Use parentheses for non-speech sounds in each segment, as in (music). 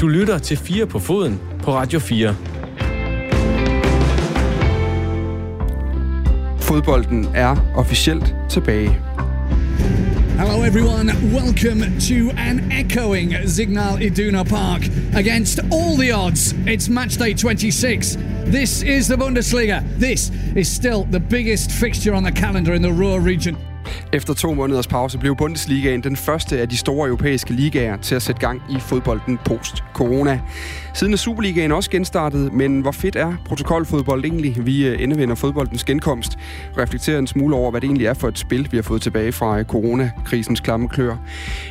Du lytter til 4 på foden på Radio 4. Fodbolden er officielt tilbage. Hello, everyone. Welcome to an echoing Signal Iduna Park. Against all the odds, it's match day 26. This is the Bundesliga. This is still the biggest fixture on the calendar in the Ruhr region. Efter to måneders pause blev Bundesligaen den første af de store europæiske ligaer til at sætte gang i fodbolden post-corona. Siden er Superligaen også genstartet, men hvor fedt er protokolfodbold egentlig? Vi øh, endevender fodboldens genkomst, reflekterer en smule over, hvad det egentlig er for et spil, vi har fået tilbage fra øh, coronakrisens klamme klør.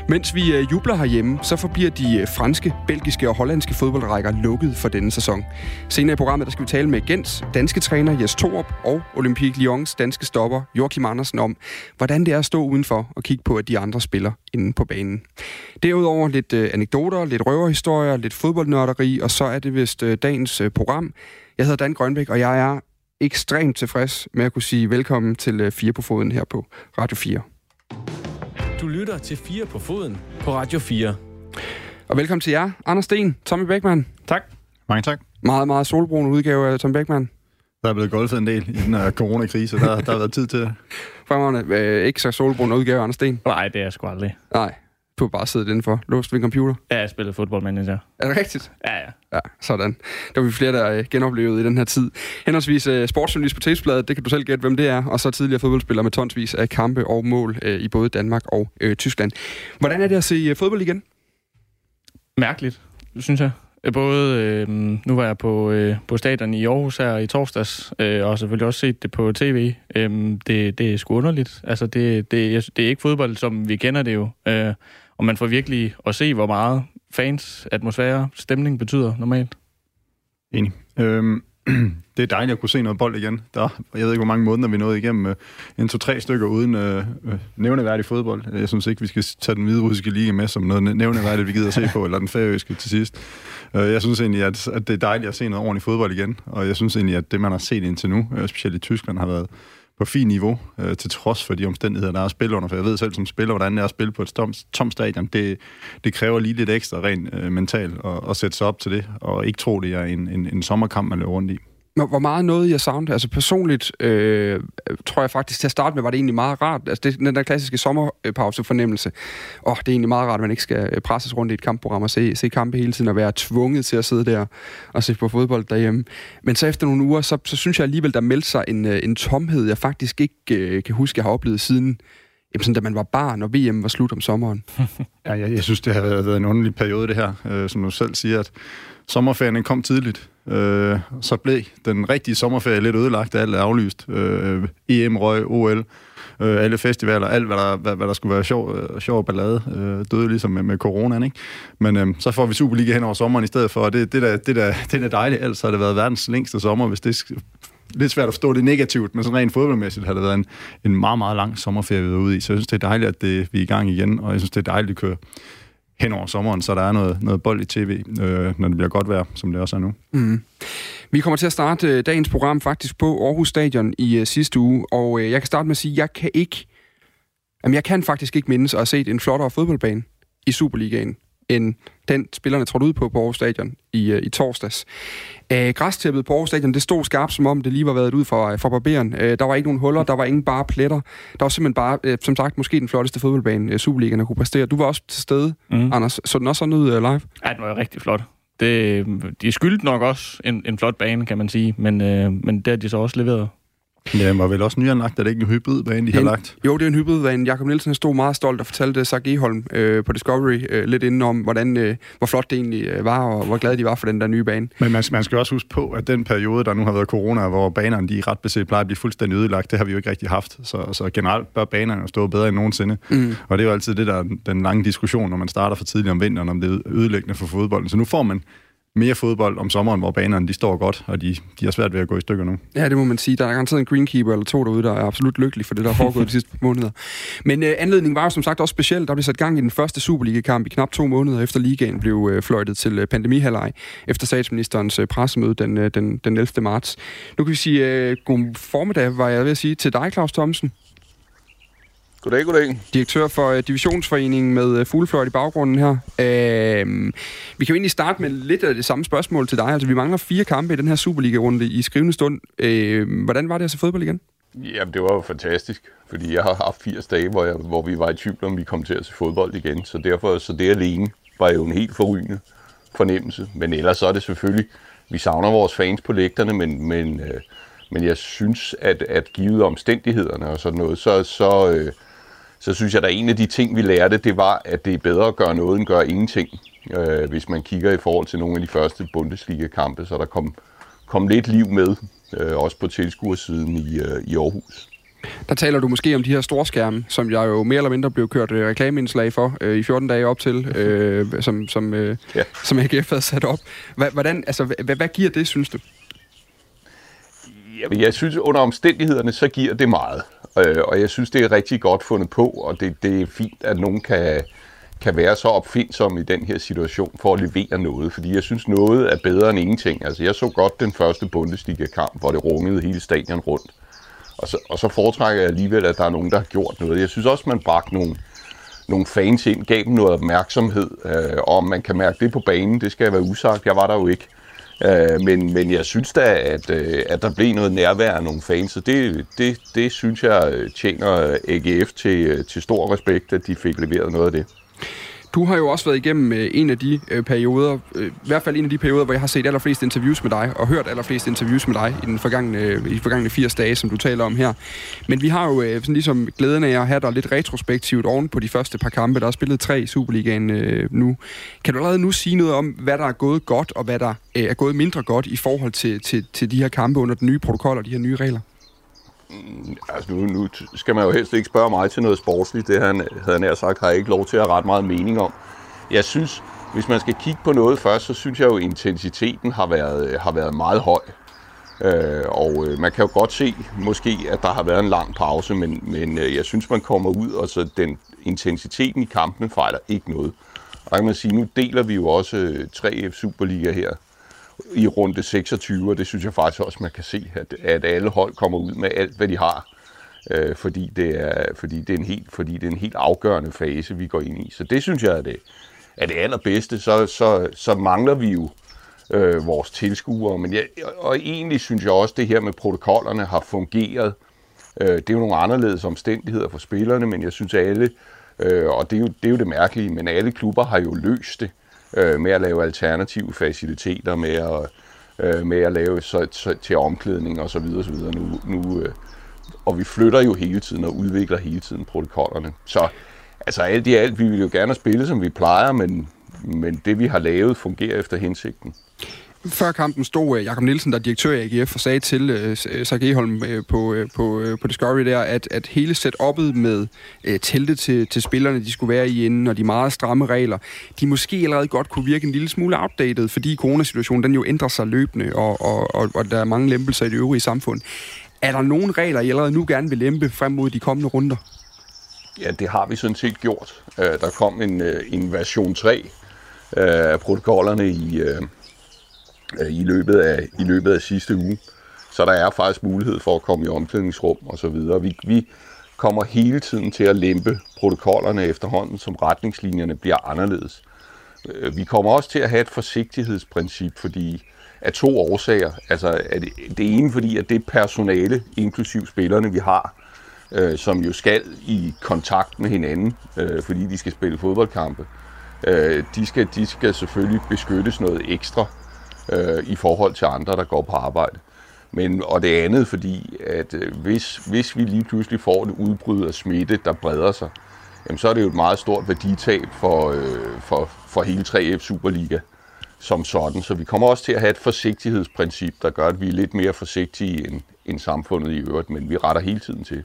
Mens vi øh, jubler herhjemme, så forbliver de franske, belgiske og hollandske fodboldrækker lukket for denne sæson. Senere i programmet der skal vi tale med Gens danske træner Jes Torup og Olympique Lyons danske stopper Joachim Andersen om, hvordan det er at stå udenfor og kigge på, at de andre spiller inde på banen. Derudover lidt øh, anekdoter, lidt røverhistorier, lidt fodboldnørderi, og så er det vist øh, dagens øh, program. Jeg hedder Dan Grønbæk, og jeg er ekstremt tilfreds med at kunne sige velkommen til øh, Fire på Foden her på Radio 4. Du lytter til 4 på foden på Radio 4. Og velkommen til jer, Anders Sten, Tommy Beckmann. Tak. Mange tak. Meget, meget solbrun udgave af Tommy Beckmann. Der er blevet golfet en del i den her coronakrise. Der, der har været tid til det. Fremragende. Øh, ikke så solbrun udgave Anders Sten. Nej, det er jeg sgu aldrig. Nej, du har bare siddet indenfor, låst ved en computer. Ja, jeg spiller fodboldmanager. Er det rigtigt? Ja, ja. Ja, sådan. Der var vi flere, der øh, genoplevede i den her tid. Henholdsvis øh, sportsjournalist på Tipsbladet, det kan du selv gætte, hvem det er, og så tidligere fodboldspiller med tonsvis af kampe og mål øh, i både Danmark og øh, Tyskland. Hvordan er det at se øh, fodbold igen? Mærkeligt, synes jeg. Øh, både, øh, nu var jeg på, øh, på stadion i Aarhus her i torsdags, øh, og selvfølgelig også set det på tv. Øh, det, det er sgu underligt. Altså, det, det, det er ikke fodbold, som vi kender det jo. Øh, og man får virkelig at se, hvor meget fans, atmosfære, stemning betyder normalt. Enig. Øhm, (clears throat) det er dejligt at kunne se noget bold igen. Der, jeg ved ikke, hvor mange måneder vi nåede igennem. Øh, en, to, tre stykker uden øh, øh, nævneværdig fodbold. Jeg synes ikke, vi skal tage den hvide russiske liga med som noget nævneværdigt, vi gider at se på, eller den færøske til sidst. Øh, jeg synes egentlig, at, det er dejligt at se noget ordentligt fodbold igen, og jeg synes egentlig, at det, man har set indtil nu, øh, specielt i Tyskland, har været på fint niveau, øh, til trods for de omstændigheder, der er at spille under. For jeg ved selv som spiller, hvordan det er at spille på et tom, tom stadion. Det, det kræver lige lidt ekstra rent øh, mentalt at, at sætte sig op til det, og ikke tro, det er en, en, en sommerkamp, man løber rundt i. Hvor meget noget jeg savnede? Altså personligt øh, tror jeg faktisk, til at starte med, var det egentlig meget rart. Altså det, den der klassiske sommerpause-fornemmelse. Åh, oh, det er egentlig meget rart, at man ikke skal øh, presses rundt i et kampprogram og se, se kampe hele tiden og være tvunget til at sidde der og se på fodbold derhjemme. Men så efter nogle uger, så, så synes jeg alligevel, der meldte sig en, øh, en tomhed, jeg faktisk ikke øh, kan huske, jeg har oplevet siden Jamen sådan, da man var barn, og VM var slut om sommeren. (laughs) ja, jeg, jeg synes, det har været en underlig periode, det her. Øh, som du selv siger, at sommerferien kom tidligt. Øh, så blev den rigtige sommerferie lidt ødelagt, alt er aflyst. Øh, EM, røg, OL, øh, alle festivaler, alt hvad der, hvad, hvad der skulle være sjov, øh, sjov ballade, øh, døde ligesom med, med coronaen, ikke? Men øh, så får vi Superliga hen over sommeren i stedet for, og det, det, der, det, der, (laughs) det er dejligt, ellers har det været verdens længste sommer, hvis det lidt svært at forstå det negativt, men sådan rent fodboldmæssigt har det været en, en meget, meget lang sommerferie, vi er ude i. Så jeg synes, det er dejligt, at det, vi er i gang igen, og jeg synes, det er dejligt, at køre hen over sommeren, så der er noget, noget bold i tv, øh, når det bliver godt vejr, som det også er nu. Mm. Vi kommer til at starte øh, dagens program faktisk på Aarhus Stadion i øh, sidste uge, og øh, jeg kan starte med at sige, at jeg kan ikke, jamen jeg kan faktisk ikke mindes at have set en flottere fodboldbane i Superligaen end den spillerne trådte ud på på Aarhus Stadion i, uh, i torsdags. Uh, græstæppet på Aarhus Stadion, det stod skarpt, som om det lige var været ud for, uh, for barberen. Uh, der var ikke nogen huller, der var ingen bare pletter. Der var simpelthen bare, uh, som sagt, måske den flotteste fodboldbane, uh, Superligaen kunne præstere. Du var også til stede, mm. Anders. Så den også sådan ud uh, live? Ja, den var rigtig flot. Det, de skyldte nok også en, en flot bane, kan man sige, men, øh, men det har de så også leveret. Ja, den var vel også nyanlagt, er det ikke en hybridbane, de har lagt? Jo, det er en hybridbane. Jakob Nielsen stod meget stolt og fortalte Sark Eholm øh, på Discovery øh, lidt inden om, hvordan, øh, hvor flot det egentlig øh, var, og hvor glade de var for den der nye bane. Men man, man skal også huske på, at den periode, der nu har været corona, hvor banerne de ret beset plejer at blive fuldstændig ødelagt, det har vi jo ikke rigtig haft. Så, så generelt bør banerne stå bedre end nogensinde. Mm. Og det er jo altid det, der den lange diskussion, når man starter for tidligt om vinteren, om det er ødelæggende for fodbolden. Så nu får man mere fodbold om sommeren, hvor banerne de står godt, og de, de har svært ved at gå i stykker nu. Ja, det må man sige. Der er garanteret en greenkeeper eller to derude, der er absolut lykkelig for det, der er foregået de sidste måneder. Men øh, anledningen var jo som sagt også speciel. Der blev sat gang i den første Superliga-kamp i knap to måneder efter ligaen blev øh, fløjtet til øh, pandemihalvej efter statsministerens øh, pressemøde den, øh, den, den 11. marts. Nu kan vi sige øh, god formiddag, var jeg ved at sige, til dig, Claus Thomsen. Goddag, goddag. Direktør for uh, Divisionsforeningen med uh, Fuglefløjt i baggrunden her. Uh, vi kan jo egentlig starte med lidt af det samme spørgsmål til dig. Altså, vi mangler fire kampe i den her Superliga-runde i skrivende stund. Uh, hvordan var det at se fodbold igen? Jamen, det var jo fantastisk, fordi jeg har haft 80 dage, hvor, jeg, hvor vi var i tvivl om, vi kom til at se fodbold igen. Så derfor, så det alene var jo en helt forrygende fornemmelse. Men ellers så er det selvfølgelig, vi savner vores fans på lægterne, men, men, øh, men jeg synes, at, at givet omstændighederne og sådan noget, så, så, øh, så synes jeg, at en af de ting, vi lærte, det var, at det er bedre at gøre noget, end gøre ingenting. Øh, hvis man kigger i forhold til nogle af de første Bundesliga-kampe, så der kom, kom lidt liv med, øh, også på tilskuersiden i, øh, i Aarhus. Der taler du måske om de her storskærme, som jeg jo mere eller mindre blev kørt øh, reklameindslag for øh, i 14 dage op til, øh, som, som, øh, ja. som AGF havde sat op. Hvordan, altså, hvad, hvad giver det, synes du? Jeg, jeg synes, under omstændighederne, så giver det meget. Øh, og jeg synes, det er rigtig godt fundet på, og det, det er fint, at nogen kan, kan være så opfindsom i den her situation for at levere noget. Fordi jeg synes, noget er bedre end ingenting. Altså, jeg så godt den første Bundesliga-kamp, hvor det rungede hele stadion rundt. Og så, og så foretrækker jeg alligevel, at der er nogen, der har gjort noget. Jeg synes også, man bragte nogle, nogle fans ind, gav dem noget opmærksomhed, øh, og om man kan mærke det på banen, det skal være usagt. Jeg var der jo ikke. Øh, men, men jeg synes da, at, øh, at der blev noget nærvær af nogle fans, så det, det, det synes jeg øh, tjener AGF til, øh, til stor respekt, at de fik leveret noget af det. Du har jo også været igennem øh, en af de øh, perioder, øh, i hvert fald en af de perioder, hvor jeg har set allerflest interviews med dig, og hørt allerflest interviews med dig i den forgangne, øh, i de forgangne 80 dage, som du taler om her. Men vi har jo øh, sådan ligesom glæden af at have dig lidt retrospektivt oven på de første par kampe. Der er spillet tre i Superligaen øh, nu. Kan du allerede nu sige noget om, hvad der er gået godt, og hvad der øh, er gået mindre godt i forhold til, til, til de her kampe under den nye protokol og de her nye regler? Mm, altså nu, nu skal man jo helst ikke spørge mig til noget sportsligt. Det han, havde han sagt, har jeg ikke lov til at have ret meget mening om. Jeg synes, hvis man skal kigge på noget først, så synes jeg jo, at intensiteten har været, har været meget høj. Øh, og øh, man kan jo godt se, måske, at der har været en lang pause, men, men øh, jeg synes, man kommer ud, og så den intensiteten i kampen fejler ikke noget. Og der kan man sige, nu deler vi jo også øh, 3F Superliga her i runde 26, og det synes jeg faktisk også, man kan se, at, at alle hold kommer ud med alt, hvad de har. Øh, fordi, det er, fordi, det er en helt, fordi det er en helt afgørende fase, vi går ind i. Så det synes jeg er det, er det allerbedste. Så, så, så mangler vi jo øh, vores tilskuere. Men jeg, og egentlig synes jeg også, at det her med protokollerne har fungeret. Øh, det er jo nogle anderledes omstændigheder for spillerne, men jeg synes alle, øh, og det er, jo, det er jo det mærkelige, men alle klubber har jo løst det øh, Øh, med at lave alternative faciliteter, med at, øh, med at lave så, så, til omklædning og så videre, så videre. Nu, nu, øh, og vi flytter jo hele tiden og udvikler hele tiden protokollerne. Så altså alt i alt, vi vil jo gerne spille, som vi plejer, men, men det vi har lavet fungerer efter hensigten. Før kampen stod uh, Jakob Nielsen, der er direktør i AGF, og sagde til øh, uh, Sark Eholm uh, øh, på, uh, på, uh, på Discovery der, at, at hele setup'et med uh, telte til, til spillerne, de skulle være i inden, og de meget stramme regler, de måske allerede godt kunne virke en lille smule outdated, fordi coronasituationen den jo ændrer sig løbende, og, og, og, og der er mange lempelser i det øvrige samfund. Er der nogle regler, I allerede nu gerne vil lempe frem mod de kommende runder? Ja, det har vi sådan set gjort. Der kom en, en version 3 af protokollerne i, øh, i, løbet af, i løbet af sidste uge. Så der er faktisk mulighed for at komme i omklædningsrum og så videre. Vi, vi kommer hele tiden til at lempe protokollerne efterhånden, som retningslinjerne bliver anderledes. Øh, vi kommer også til at have et forsigtighedsprincip, fordi af to årsager. Altså, er det, det ene fordi, at det personale, inklusiv spillerne, vi har, øh, som jo skal i kontakt med hinanden, øh, fordi de skal spille fodboldkampe, øh, de, skal, de skal selvfølgelig beskyttes noget ekstra øh, i forhold til andre, der går på arbejde. Men, og det andet, fordi at øh, hvis, hvis vi lige pludselig får et udbrud af smitte, der breder sig, jamen, så er det jo et meget stort værditab for, øh, for, for hele 3F Superliga som sådan. Så vi kommer også til at have et forsigtighedsprincip, der gør, at vi er lidt mere forsigtige end, end samfundet i øvrigt, men vi retter hele tiden til.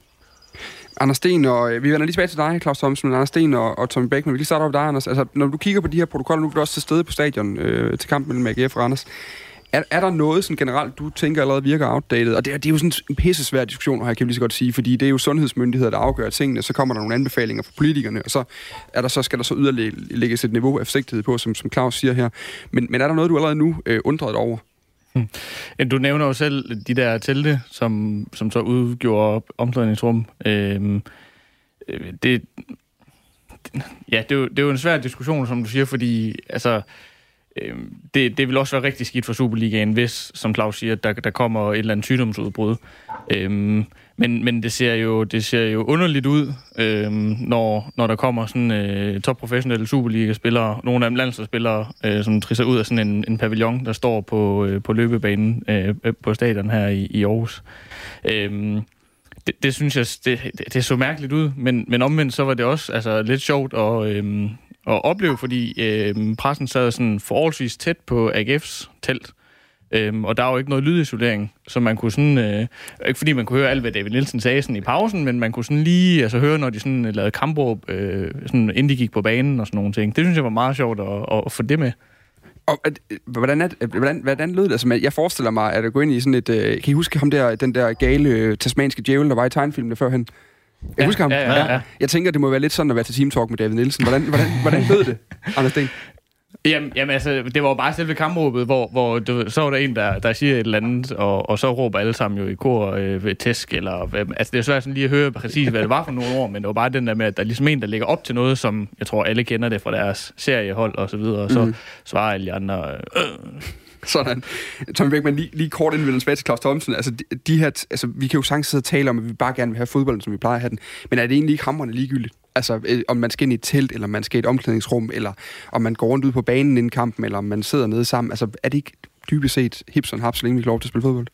Anders Sten, og øh, vi vender lige tilbage til dig, Claus Thomsen, men Anders Sten og, og Tommy Beckman. Vi kan starte op med dig, Anders. Altså, når du kigger på de her protokoller, nu er du også til stede på stadion øh, til kampen mellem AGF og Anders. Er, er der noget sådan generelt, du tænker allerede virker outdated? Og det, er, det er jo sådan en pisse svær diskussion, kan jeg lige så godt sige, fordi det er jo sundhedsmyndigheder, der afgør tingene, så kommer der nogle anbefalinger fra politikerne, og så, er der, så skal der så yderligere lægges et niveau af forsigtighed på, som, som Claus siger her. Men, men er der noget, du allerede nu øh, undret over? Hmm. Du nævner jo selv de der telte, som, som så udgjorde omklædningsrum. Øhm, øh, det, ja, det er, jo, det er jo en svær diskussion, som du siger, fordi altså, øhm, det, det vil også være rigtig skidt for Superligaen, hvis, som Claus siger, der, der kommer et eller andet sygdomsudbrud. Øhm, men, men det ser jo det ser jo underligt ud, øh, når, når der kommer sådan øh, topprofessionelle Superliga-spillere, nogle af dem landsholdsspillere, øh, som trisser ud af sådan en, en pavillon, der står på, øh, på løbebanen øh, øh på stadion her i, i Aarhus. Øh, det, det synes jeg, det, det, det så mærkeligt ud, men, men omvendt så var det også altså, lidt sjovt at, øh, at opleve, fordi øh, pressen sad sådan forholdsvis tæt på AGF's telt, øhm, og der var jo ikke noget lydisolering, så man kunne sådan, øh, ikke fordi man kunne høre alt, hvad David Nielsen sagde sådan i pausen, men man kunne sådan lige altså, høre, når de sådan lavede kampråb, øh, sådan, inden de gik på banen og sådan nogle ting. Det synes jeg var meget sjovt at, at få det med. Og at, hvordan, er, hvordan, hvordan lød det? Altså, jeg forestiller mig, at gå ind i sådan et... Øh, kan I huske ham der, den der gale øh, tasmanske djævel, der var i tegnfilmene førhen? Jeg ja, husker ham. Ja, ja, ja. Jeg tænker, det må være lidt sådan at være til Team Talk med David Nielsen. Hvordan, hvordan, hvordan lød det, (laughs) Anders Sten? Jamen, jamen altså, det var jo bare selve kampråbet, hvor, hvor du, så var der en, der, der siger et eller andet, og, og så råber alle sammen jo i kor øh, tæsk, eller, øh, altså det er svært sådan lige at høre præcis, hvad det var for nogle ord, men det var bare den der med, at der er ligesom en, der ligger op til noget, som jeg tror, alle kender det fra deres seriehold og så videre, og så mm. svarer alle de andre, øh, sådan. Tom Beckmann, lige, lige kort inden vi tilbage til Claus Thomsen. Altså, de, de her, altså, vi kan jo sagtens sidde og tale om, at vi bare gerne vil have fodbolden, som vi plejer at have den. Men er det egentlig ikke hamrende ligegyldigt? Altså, øh, om man skal ind i et telt, eller man skal i et omklædningsrum, eller om man går rundt ud på banen inden kampen, eller om man sidder nede sammen. Altså, er det ikke dybest set hips og haps, så længe vi får lov til at spille fodbold?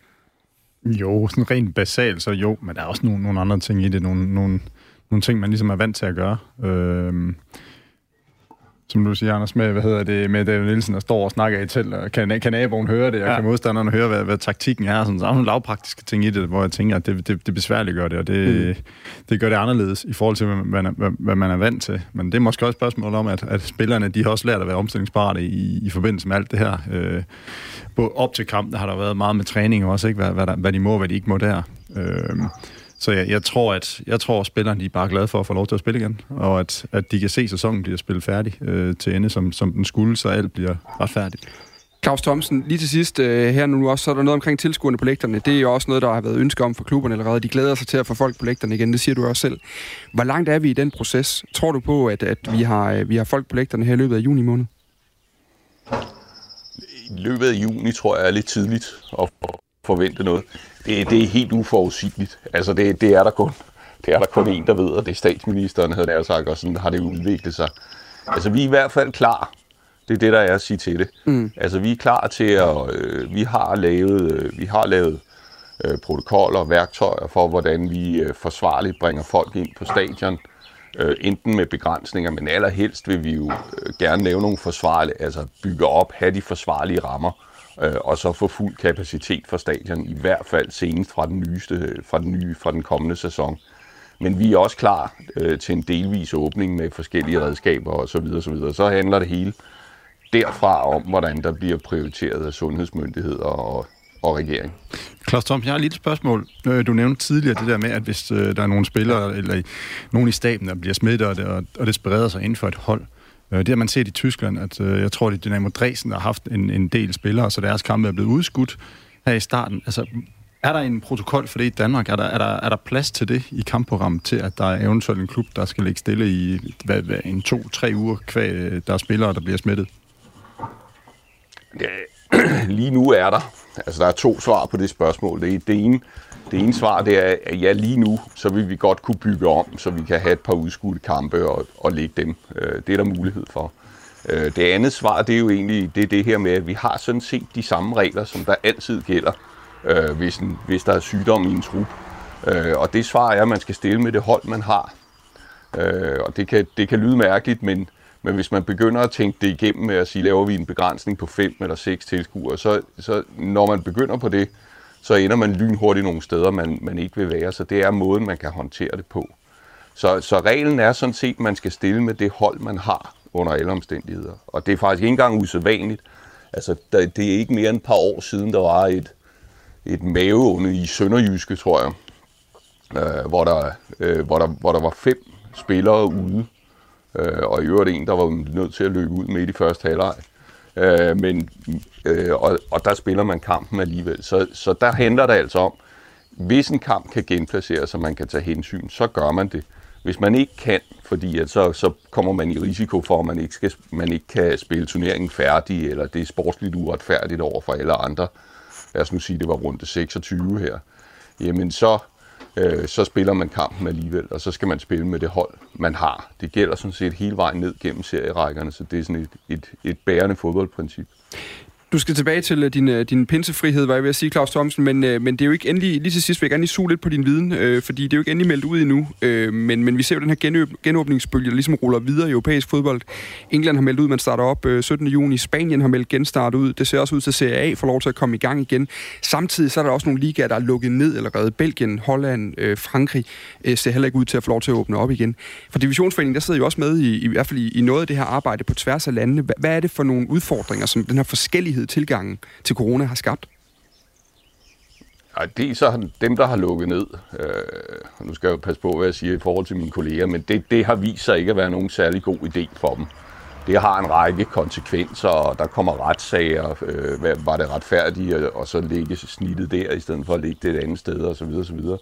Jo, sådan rent basalt, så jo, men der er også nogle, nogle andre ting i det. Nogle, nogle, nogle ting, man ligesom er vant til at gøre. Øh, som du siger, Anders, med, hvad hedder det, med David Nielsen, der står og snakker i telt, og kan, kan naboen høre det, og ja. kan modstanderne høre, hvad, hvad taktikken er. Sådan, så er nogle lavpraktiske ting i det, hvor jeg tænker, at det, det, det besværligt gør det, og det, mm. det gør det anderledes i forhold til, hvad, hvad, hvad man er vant til. Men det er måske også et spørgsmål om, at, at spillerne, de har også lært at være omstillingsparate i, i forbindelse med alt det her. Øh, op til kampen har der været meget med træning også, ikke? Hvad, hvad, der, hvad de må, hvad de ikke må der. Øh, så jeg, jeg tror, at jeg tror, at spillerne de er bare glade for at få lov til at spille igen, og at, at de kan se, at sæsonen bliver spillet færdig øh, til ende, som, som den skulle, så alt bliver retfærdigt. Claus Thomsen, lige til sidst øh, her nu også, så er der noget omkring tilskuerne på lægterne. Det er jo også noget, der har været ønske om for klubberne allerede. De glæder sig til at få folk på lægterne igen, det siger du også selv. Hvor langt er vi i den proces? Tror du på, at, at vi, har, øh, vi har folk på lægterne her i løbet af juni måned? I løbet af juni tror jeg er lidt tidligt at forvente noget det, det er helt uforudsigeligt. Altså, det, det er der kun det er der kun en, der ved, og det er statsministeren, havde jeg sagt, og sådan har det udviklet sig. Altså, vi er i hvert fald klar. Det er det, der er at sige til det. Mm. Altså, vi er klar til at... Øh, vi har lavet, øh, vi har lavet øh, protokoller og værktøjer for, hvordan vi øh, forsvarligt bringer folk ind på stadion. Øh, enten med begrænsninger, men allerhelst vil vi jo øh, gerne lave nogle forsvarlige, altså bygge op, have de forsvarlige rammer øh, og så få fuld kapacitet for stadion, i hvert fald senest fra den, nyeste, fra den, nye, fra den kommende sæson. Men vi er også klar øh, til en delvis åbning med forskellige redskaber osv. Så, videre, så, videre. så handler det hele derfra om, hvordan der bliver prioriteret af sundhedsmyndigheder og, og regering. Klaus Thomsen, jeg har et lille spørgsmål. Øh, du nævnte tidligere det der med, at hvis øh, der er nogle spillere eller nogen i staben, der bliver smittet, og det, og det spreder sig inden for et hold, Øh, Øh, det har man set i Tyskland, at øh, jeg tror, at Dynamo Dresden har haft en, en del spillere, så deres kampe er blevet udskudt her i starten. Altså, er der en protokol for det i Danmark? Er der, er der, er der plads til det i kampprogrammet, til at der er eventuelt en klub, der skal ligge stille i hvad, hvad, en to-tre uger, kvæg øh, der er spillere, der bliver smittet? Ja, (clears throat) lige nu er der. Altså, der er to svar på det spørgsmål. Det, det ene, det ene svar det er, at ja, lige nu, så vil vi godt kunne bygge om, så vi kan have et par udskudte kampe og, og lægge dem. Øh, det er der mulighed for. Øh, det andet svar, det er jo egentlig det, er det her med, at vi har sådan set de samme regler, som der altid gælder, øh, hvis, en, hvis der er sygdom i en trup. Øh, og det svar er, at man skal stille med det hold, man har. Øh, og det kan, det kan lyde mærkeligt, men, men hvis man begynder at tænke det igennem med at sige, laver vi en begrænsning på fem eller seks tilskuere, så, så når man begynder på det, så ender man lynhurtigt nogle steder, man, man ikke vil være. Så det er måden, man kan håndtere det på. Så, så reglen er sådan set, at man skal stille med det hold, man har under alle omstændigheder. Og det er faktisk ikke engang usædvanligt. Altså, der, det er ikke mere end et par år siden, der var et, et maveunde i Sønderjyske, tror jeg, øh, hvor, der, øh, hvor, der, hvor der var fem spillere ude, øh, og i øvrigt en, der var nødt til at løbe ud midt i første halvleg. Øh, men, øh, og, og der spiller man kampen alligevel. Så, så der handler det altså om, hvis en kamp kan genplaceres, så man kan tage hensyn, så gør man det. Hvis man ikke kan, fordi at så, så kommer man i risiko for, at man ikke, skal, man ikke kan spille turneringen færdig, eller det er sportsligt uretfærdigt over for alle andre. Lad os nu sige, at det var rundt 26 her. Jamen så, øh, så spiller man kampen alligevel, og så skal man spille med det hold, man har. Det gælder sådan set hele vejen ned gennem serierækkerne, så det er sådan et, et, et bærende fodboldprincip. Du skal tilbage til øh, din, øh, din pinsefrihed, var jeg ved at sige, Claus Thomsen, men, øh, men det er jo ikke endelig, lige til sidst vil jeg gerne lige suge lidt på din viden, øh, fordi det er jo ikke endelig meldt ud endnu, øh, men, men vi ser jo den her genøb, genåbningsbølge, der ligesom ruller videre i europæisk fodbold. England har meldt ud, man starter op øh, 17. juni, Spanien har meldt genstart ud, det ser også ud til, at Serie A får lov til at komme i gang igen. Samtidig så er der også nogle ligaer, der er lukket ned allerede. Belgien, Holland, øh, Frankrig øh, ser heller ikke ud til at få lov til at åbne op igen. For Divisionsforeningen, der sidder jo også med i, i hvert fald i, i noget af det her arbejde på tværs af landene. Hvad er det for nogle udfordringer, som den her forskellighed tilgangen til corona har skabt? Ja, det er så dem, der har lukket ned. Øh, nu skal jeg jo passe på, hvad jeg siger i forhold til mine kolleger, men det, det har vist sig ikke at være nogen særlig god idé for dem. Det har en række konsekvenser, og der kommer retssager. Øh, hvad, var det retfærdigt, og så lægge snittet der, i stedet for at lægge det et andet sted, osv. videre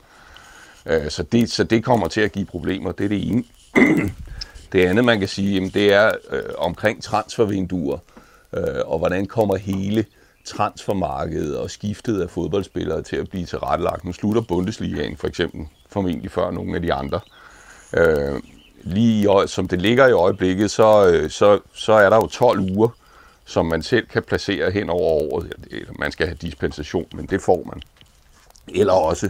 Øh, så, det, så det kommer til at give problemer. Det er det ene. (clears throat) det andet, man kan sige, jamen, det er øh, omkring transfervinduer, øh, og hvordan kommer hele transfermarkedet og skiftet af fodboldspillere til at blive tilrettelagt. Nu slutter Bundesligaen for eksempel, formentlig før nogle af de andre. Øh, lige i, som det ligger i øjeblikket, så, øh, så, så er der jo 12 uger, som man selv kan placere hen over året. Man skal have dispensation, men det får man. Eller også,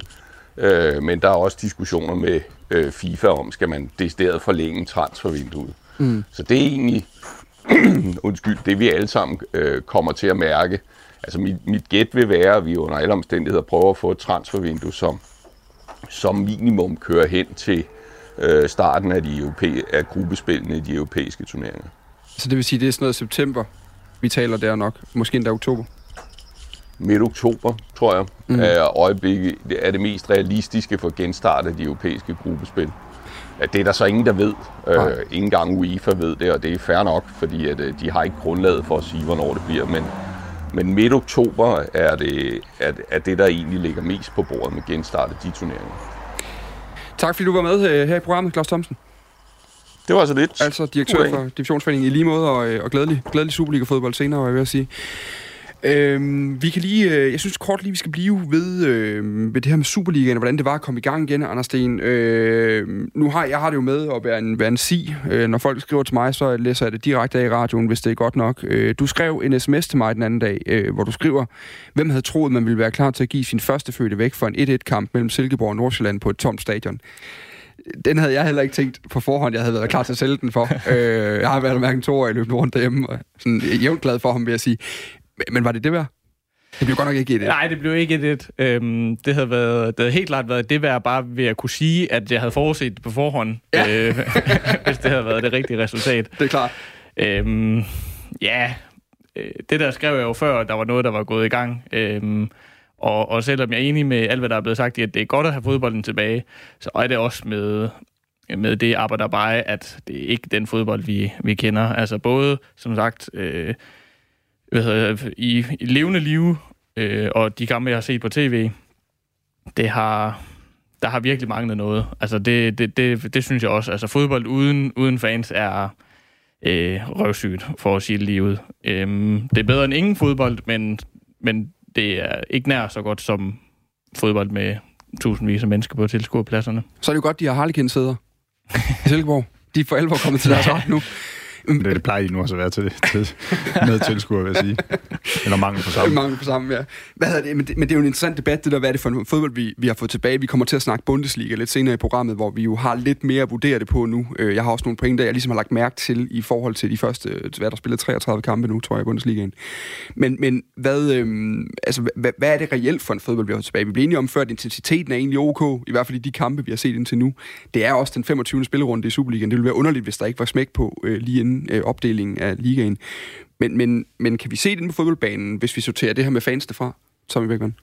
øh, men der er også diskussioner med øh, FIFA om, skal man decideret forlænge transfervinduet. Mm. Så det er egentlig, (clears throat) undskyld, det vi alle sammen øh, kommer til at mærke, Altså mit, mit gæt vil være, at vi under alle omstændigheder prøver at få et transfervindue, som som minimum kører hen til øh, starten af, de europæ- af gruppespillene i de europæiske turneringer. Så det vil sige, det er sådan noget september, vi taler der nok, måske endda oktober? Midt oktober, tror jeg, mm. er øjeblikket er det mest realistiske for genstart af de europæiske gruppespil. Ja, det er der så ingen, der ved. Øh, ingen gang UEFA ved det, og det er fair nok, fordi at, øh, de har ikke grundlaget for at sige, hvornår det bliver. Men men midt oktober er det, er, er det, der egentlig ligger mest på bordet med genstart af de turneringer. Tak fordi du var med øh, her i programmet, Claus Thomsen. Det var altså lidt. Altså direktør for Divisionsforeningen i lige måde, og, øh, og glædelig, glædelig Superliga-fodbold senere, var jeg ved at sige. Øhm, vi kan lige, øh, jeg synes kort lige, vi skal blive ved, øh, ved det her med Superligaen, og hvordan det var at komme i gang igen, Anders Sten. Øh, nu har jeg har det jo med at være en, være en si. Øh, når folk skriver til mig, så læser jeg det direkte af i radioen, hvis det er godt nok. Øh, du skrev en sms til mig den anden dag, øh, hvor du skriver, hvem havde troet, man ville være klar til at give sin første fødte væk for en 1-1-kamp mellem Silkeborg og Nordsjælland på et tomt stadion den havde jeg heller ikke tænkt på forhånd, jeg havde været klar til at sælge den for. (laughs) øh, jeg har været mærken to år i løbet rundt derhjemme, og sådan jævnt glad for ham, vil jeg sige. Men, var det det værd? Det blev godt nok ikke 1 Nej, det blev ikke 1 øhm, det, havde været, det havde helt klart været det værd, bare ved at kunne sige, at jeg havde forudset det på forhånd, ja. øh, (laughs) hvis det havde været det rigtige resultat. Det er klart. Øhm, ja, øh, det der skrev jeg jo før, der var noget, der var gået i gang. Øhm, og, og selvom jeg er enig med alt, hvad der er blevet sagt, at det er godt at have fodbolden tilbage, så er det også med, med det arbejder bare, at det er ikke den fodbold, vi, vi kender. Altså både, som sagt, øh, hvad hedder, i, i levende liv, øh, og de kampe, jeg har set på tv, det har, der har virkelig manglet noget. Altså, det, det, det, det synes jeg også. Altså, fodbold uden, uden fans er øh, røvsygt, for at sige ud. Øhm, det er bedre end ingen fodbold, men, men det er ikke nær så godt som fodbold med tusindvis af mennesker på tilskuerpladserne. Så er det jo godt, de har Harlekin-sæder i Silkeborg. De er for alvor kommet til (laughs) deres ret nu. Det, det plejer I nu også at være til, til med tilskuer, vil jeg sige. Eller mangel på sammen. Mangel på sammen, ja. Hvad det? Men, det, men det er jo en interessant debat, det der, hvad er det for en fodbold, vi, vi har fået tilbage. Vi kommer til at snakke Bundesliga lidt senere i programmet, hvor vi jo har lidt mere at vurdere det på nu. Øh, jeg har også nogle pointer, jeg ligesom har lagt mærke til i forhold til de første, hvad der spillet 33 kampe nu, tror jeg, i Bundesligaen. Men, men hvad, øhm, altså, hvad, hvad er det reelt for en fodbold, vi har fået tilbage? Vi bliver enige om før, at intensiteten er egentlig ok, i hvert fald i de kampe, vi har set indtil nu. Det er også den 25. spillerunde i Superligaen. Det ville være underligt, hvis der ikke var smæk på øh, lige inden øh, opdelingen af ligaen. Men, men, men kan vi se den på fodboldbanen, hvis vi sorterer det her med fans fra, Tommy Beckmann?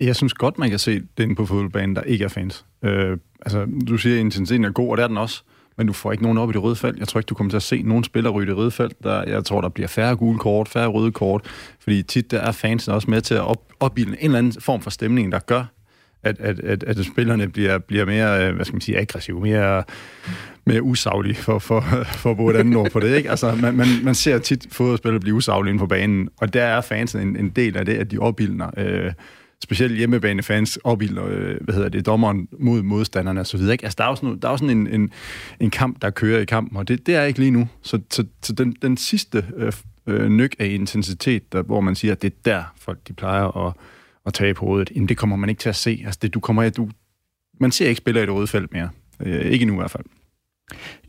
Jeg synes godt, man kan se den på fodboldbanen, der ikke er fans. Øh, altså, du siger, at intensiteten er god, og det er den også. Men du får ikke nogen op i det røde felt. Jeg tror ikke, du kommer til at se nogen spiller ryge i det røde felt. Der, jeg tror, der bliver færre gule kort, færre røde kort. Fordi tit der er fansen også med til at op, opbilde en eller anden form for stemning, der gør, at, at, at, at spillerne bliver, bliver mere, øh, hvad skal man sige, aggressive, mere, mere usaglige, for, for, for at bruge et andet ord på det. Ikke? Altså, man, man, man ser tit fodboldspillere blive usaglige inde på banen, og der er fansen en, en del af det, at de opildner øh, specielt hjemmebanefans opbilder, øh, hvad hedder det, dommeren mod modstanderne og så videre. Ikke? Altså, der er jo sådan, der er jo sådan en, en, en kamp, der kører i kampen, og det, det er ikke lige nu. Så, så, så den, den sidste øh, øh, nyk af intensitet, der, hvor man siger, at det er der, folk de plejer at, at tage på hovedet, jamen det kommer man ikke til at se. Altså, det, du kommer, du, man ser ikke spillere i det røde felt mere. Øh, ikke nu i hvert fald.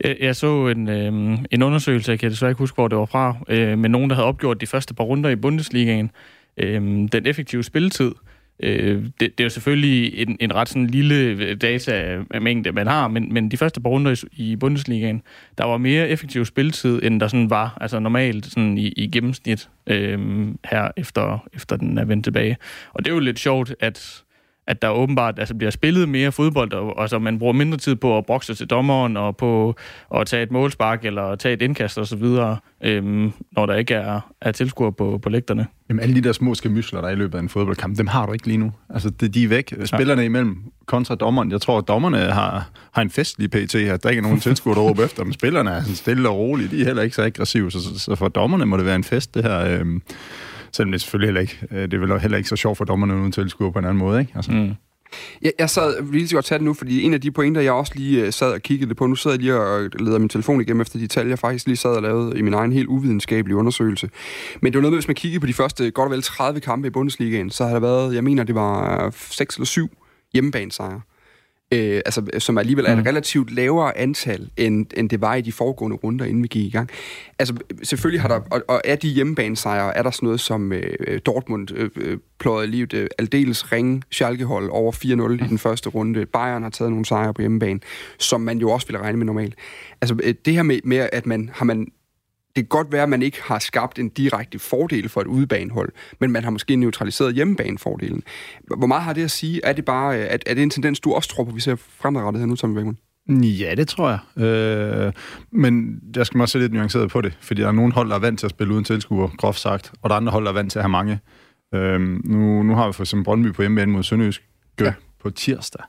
Jeg, jeg så en, øh, en undersøgelse, jeg kan desværre ikke huske, hvor det var fra, øh, med nogen, der havde opgjort de første par runder i Bundesligaen. Øh, den effektive spilletid, Øh, det, det er jo selvfølgelig en, en ret sådan lille øh, datamængde, øh, man har, men, men de første par runder i, i Bundesligaen, der var mere effektiv spilletid, end der sådan var altså normalt sådan i, i gennemsnit øh, her efter, efter den er vendt tilbage. Og det er jo lidt sjovt, at at der åbenbart altså, bliver spillet mere fodbold, og altså, man bruger mindre tid på at brokse til dommeren, og på at tage et målspark, eller tage et indkast osv., øhm, når der ikke er, er tilskuer på, på lægterne. Jamen alle de der små skamysler, der er i løbet af en fodboldkamp, dem har du ikke lige nu. Altså, de, de er væk. Spillerne ja. imellem kontra dommeren. Jeg tror, at dommerne har, har en festlig PT her. Der er ikke nogen tilskuer, der råber efter dem. Spillerne er sådan stille og rolige. De er heller ikke så aggressive. Så, så, så for dommerne må det være en fest, det her. Øhm, Selvom det selvfølgelig heller ikke, øh, det er vel heller ikke så sjovt for dommerne uden tilskuer på en anden måde, ikke? Altså. Mm. Jeg, jeg sad lige så godt tage det nu, fordi en af de pointer, jeg også lige øh, sad og kiggede på, nu sidder jeg lige og leder min telefon igennem efter de tal, jeg faktisk lige sad og lavede i min egen helt uvidenskabelige undersøgelse. Men det var noget med, hvis man kiggede på de første godt og vel 30 kampe i Bundesligaen, så har der været, jeg mener, det var øh, 6 eller 7 hjemmebanesejre øh, altså, som alligevel er et mm. relativt lavere antal, end, end det var i de foregående runder, inden vi gik i gang. Altså, selvfølgelig har der, og, og er de hjemmebanesejre, er der sådan noget som øh, Dortmund øh, øh pløjet livet øh, aldeles ringe Schalke-hold over 4-0 mm. i den første runde. Bayern har taget nogle sejre på hjemmebane, som man jo også ville regne med normalt. Altså, øh, det her med, med at man har man det kan godt være, at man ikke har skabt en direkte fordel for et udebanehold, men man har måske neutraliseret hjemmebanefordelen. Hvor meget har det at sige? Er det bare er, er det en tendens, du også tror på, vi ser fremadrettet her nu, Tommy Beckmann? Ja, det tror jeg. Øh, men jeg skal også se lidt nuanceret på det, fordi der er nogle hold, der er vant til at spille uden tilskuer, groft sagt, og der er andre hold, der er vant til at have mange. Øh, nu, nu har vi for eksempel Brøndby på hjemmebane mod Sønderjysk ja. på tirsdag.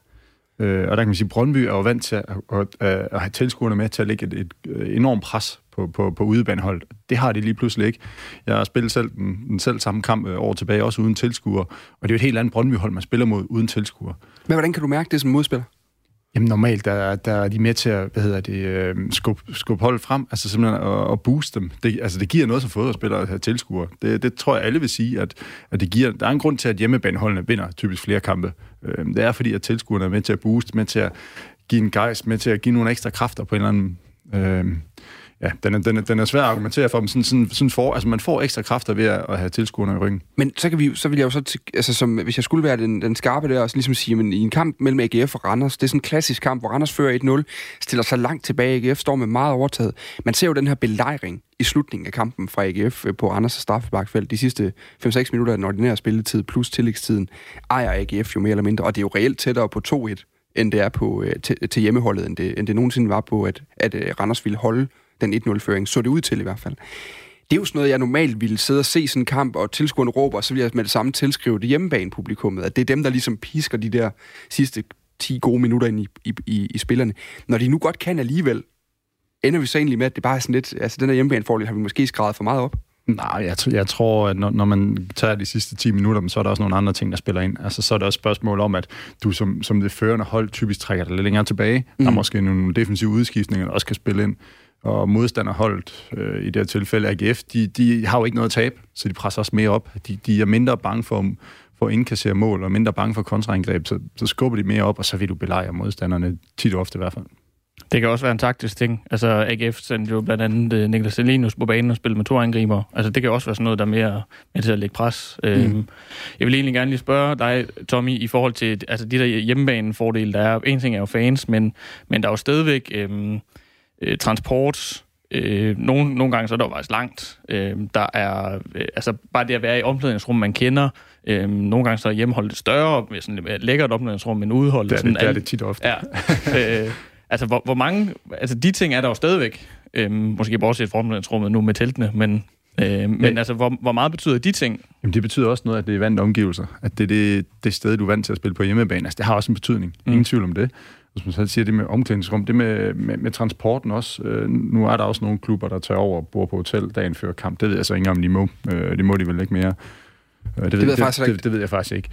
Øh, og der kan man sige, at Brøndby er jo vant til at, at, at, have tilskuerne med til at lægge et, et enormt pres på, på, på udebanehold. Det har de lige pludselig ikke. Jeg har spillet selv den, den selv samme kamp øh, over tilbage, også uden tilskuer. Og det er jo et helt andet Brøndby-hold, man spiller mod uden tilskuer. Men hvordan kan du mærke det som modspiller? Jamen normalt, der, der er de med til at, hvad hedder det, øh, skubbe, skub holdet frem, altså simpelthen at, at booste dem. Det, altså det giver noget som fodboldspillere at have tilskuere. Det, det tror jeg alle vil sige, at, at det giver, der er en grund til, at hjemmebaneholdene vinder typisk flere kampe. Øh, det er fordi, at tilskuerne er med til at booste, med til at give en gejst, med til at give nogle ekstra kræfter på en eller anden... Øh, ja, den er, den, er, den er svær at argumentere for, men sådan, sådan, sådan for, altså man får ekstra kræfter ved at, at have tilskuerne i ryggen. Men så, kan vi, så vil jeg jo så, altså som, hvis jeg skulle være den, den skarpe der, og ligesom sige, men i en kamp mellem AGF og Randers, det er sådan en klassisk kamp, hvor Randers fører 1-0, stiller sig langt tilbage, AGF står med meget overtaget. Man ser jo den her belejring i slutningen af kampen fra AGF øh, på Randers straffebakfelt. De sidste 5-6 minutter af den ordinære spilletid plus tillægstiden ejer AGF jo mere eller mindre, og det er jo reelt tættere på 2-1, end det er på, øh, til, til hjemmeholdet, end det, end det nogensinde var på, at, at øh, Randers ville holde den 1-0-føring, så det ud til i hvert fald. Det er jo sådan noget, jeg normalt ville sidde og se sådan en kamp, og tilskuerne råber, og så vil jeg med det samme tilskrive det hjemmebane-publikummet, at det er dem, der ligesom pisker de der sidste 10 gode minutter ind i, i, i, i spillerne. Når de nu godt kan alligevel, ender vi så egentlig med, at det bare er sådan lidt, altså den der hjemmebane har vi måske skrevet for meget op. Nej, jeg, jeg tror, at når, når man tager de sidste 10 minutter, så er der også nogle andre ting, der spiller ind. Altså, så er der også spørgsmål om, at du som, som det førende hold typisk trækker dig lidt længere tilbage. Mm. Der er måske nogle defensive udskiftninger, der også kan spille ind og modstanderholdet, øh, i det her tilfælde AGF, de, de har jo ikke noget at tabe, så de presser også mere op. De, de er mindre bange for, for at indkassere mål, og mindre bange for kontraangreb, så, så skubber de mere op, og så vil du belejre modstanderne tit og ofte i hvert fald. Det kan også være en taktisk ting. Altså, AGF sendte jo blandt andet uh, Niklas Selinus på banen og spille med to angriber. Altså, det kan også være sådan noget, der er mere med til at lægge pres. Mm. Øhm, jeg vil egentlig gerne lige spørge dig, Tommy, i forhold til altså, de der hjemmebanefordele, der er. En ting er jo fans, men, men der er jo stadigvæk... Øhm, øh, transport. Øh, nogle, nogle gange så er det jo faktisk langt. Øh, der er øh, altså bare det at være i omklædningsrum, man kender. Øh, nogle gange så er hjemmeholdet større, med sådan et lækkert omklædningsrum, men udholdet... Det er, sådan det, det, er det tit ofte. Ja. (laughs) øh, altså, hvor, hvor mange... Altså, de ting er der jo stadigvæk. Øh, måske bortset fra omklædningsrummet nu med teltene, men Øh, men ja. altså, hvor, hvor meget betyder de ting? Jamen, det betyder også noget, at det er vant omgivelser. At det er det, det sted, du er vant til at spille på hjemmebane. Altså, det har også en betydning. Mm. Ingen tvivl om det. Hvis man så siger det med omklædningsrum, det med, med, med transporten også. Øh, nu er der også nogle klubber, der tager over og bor på hotel dagen før kamp. Det ved jeg så ikke om de må. Øh, det må de vel ikke mere. Øh, det, det, ved jeg faktisk det, ikke. Det, det ved jeg faktisk ikke.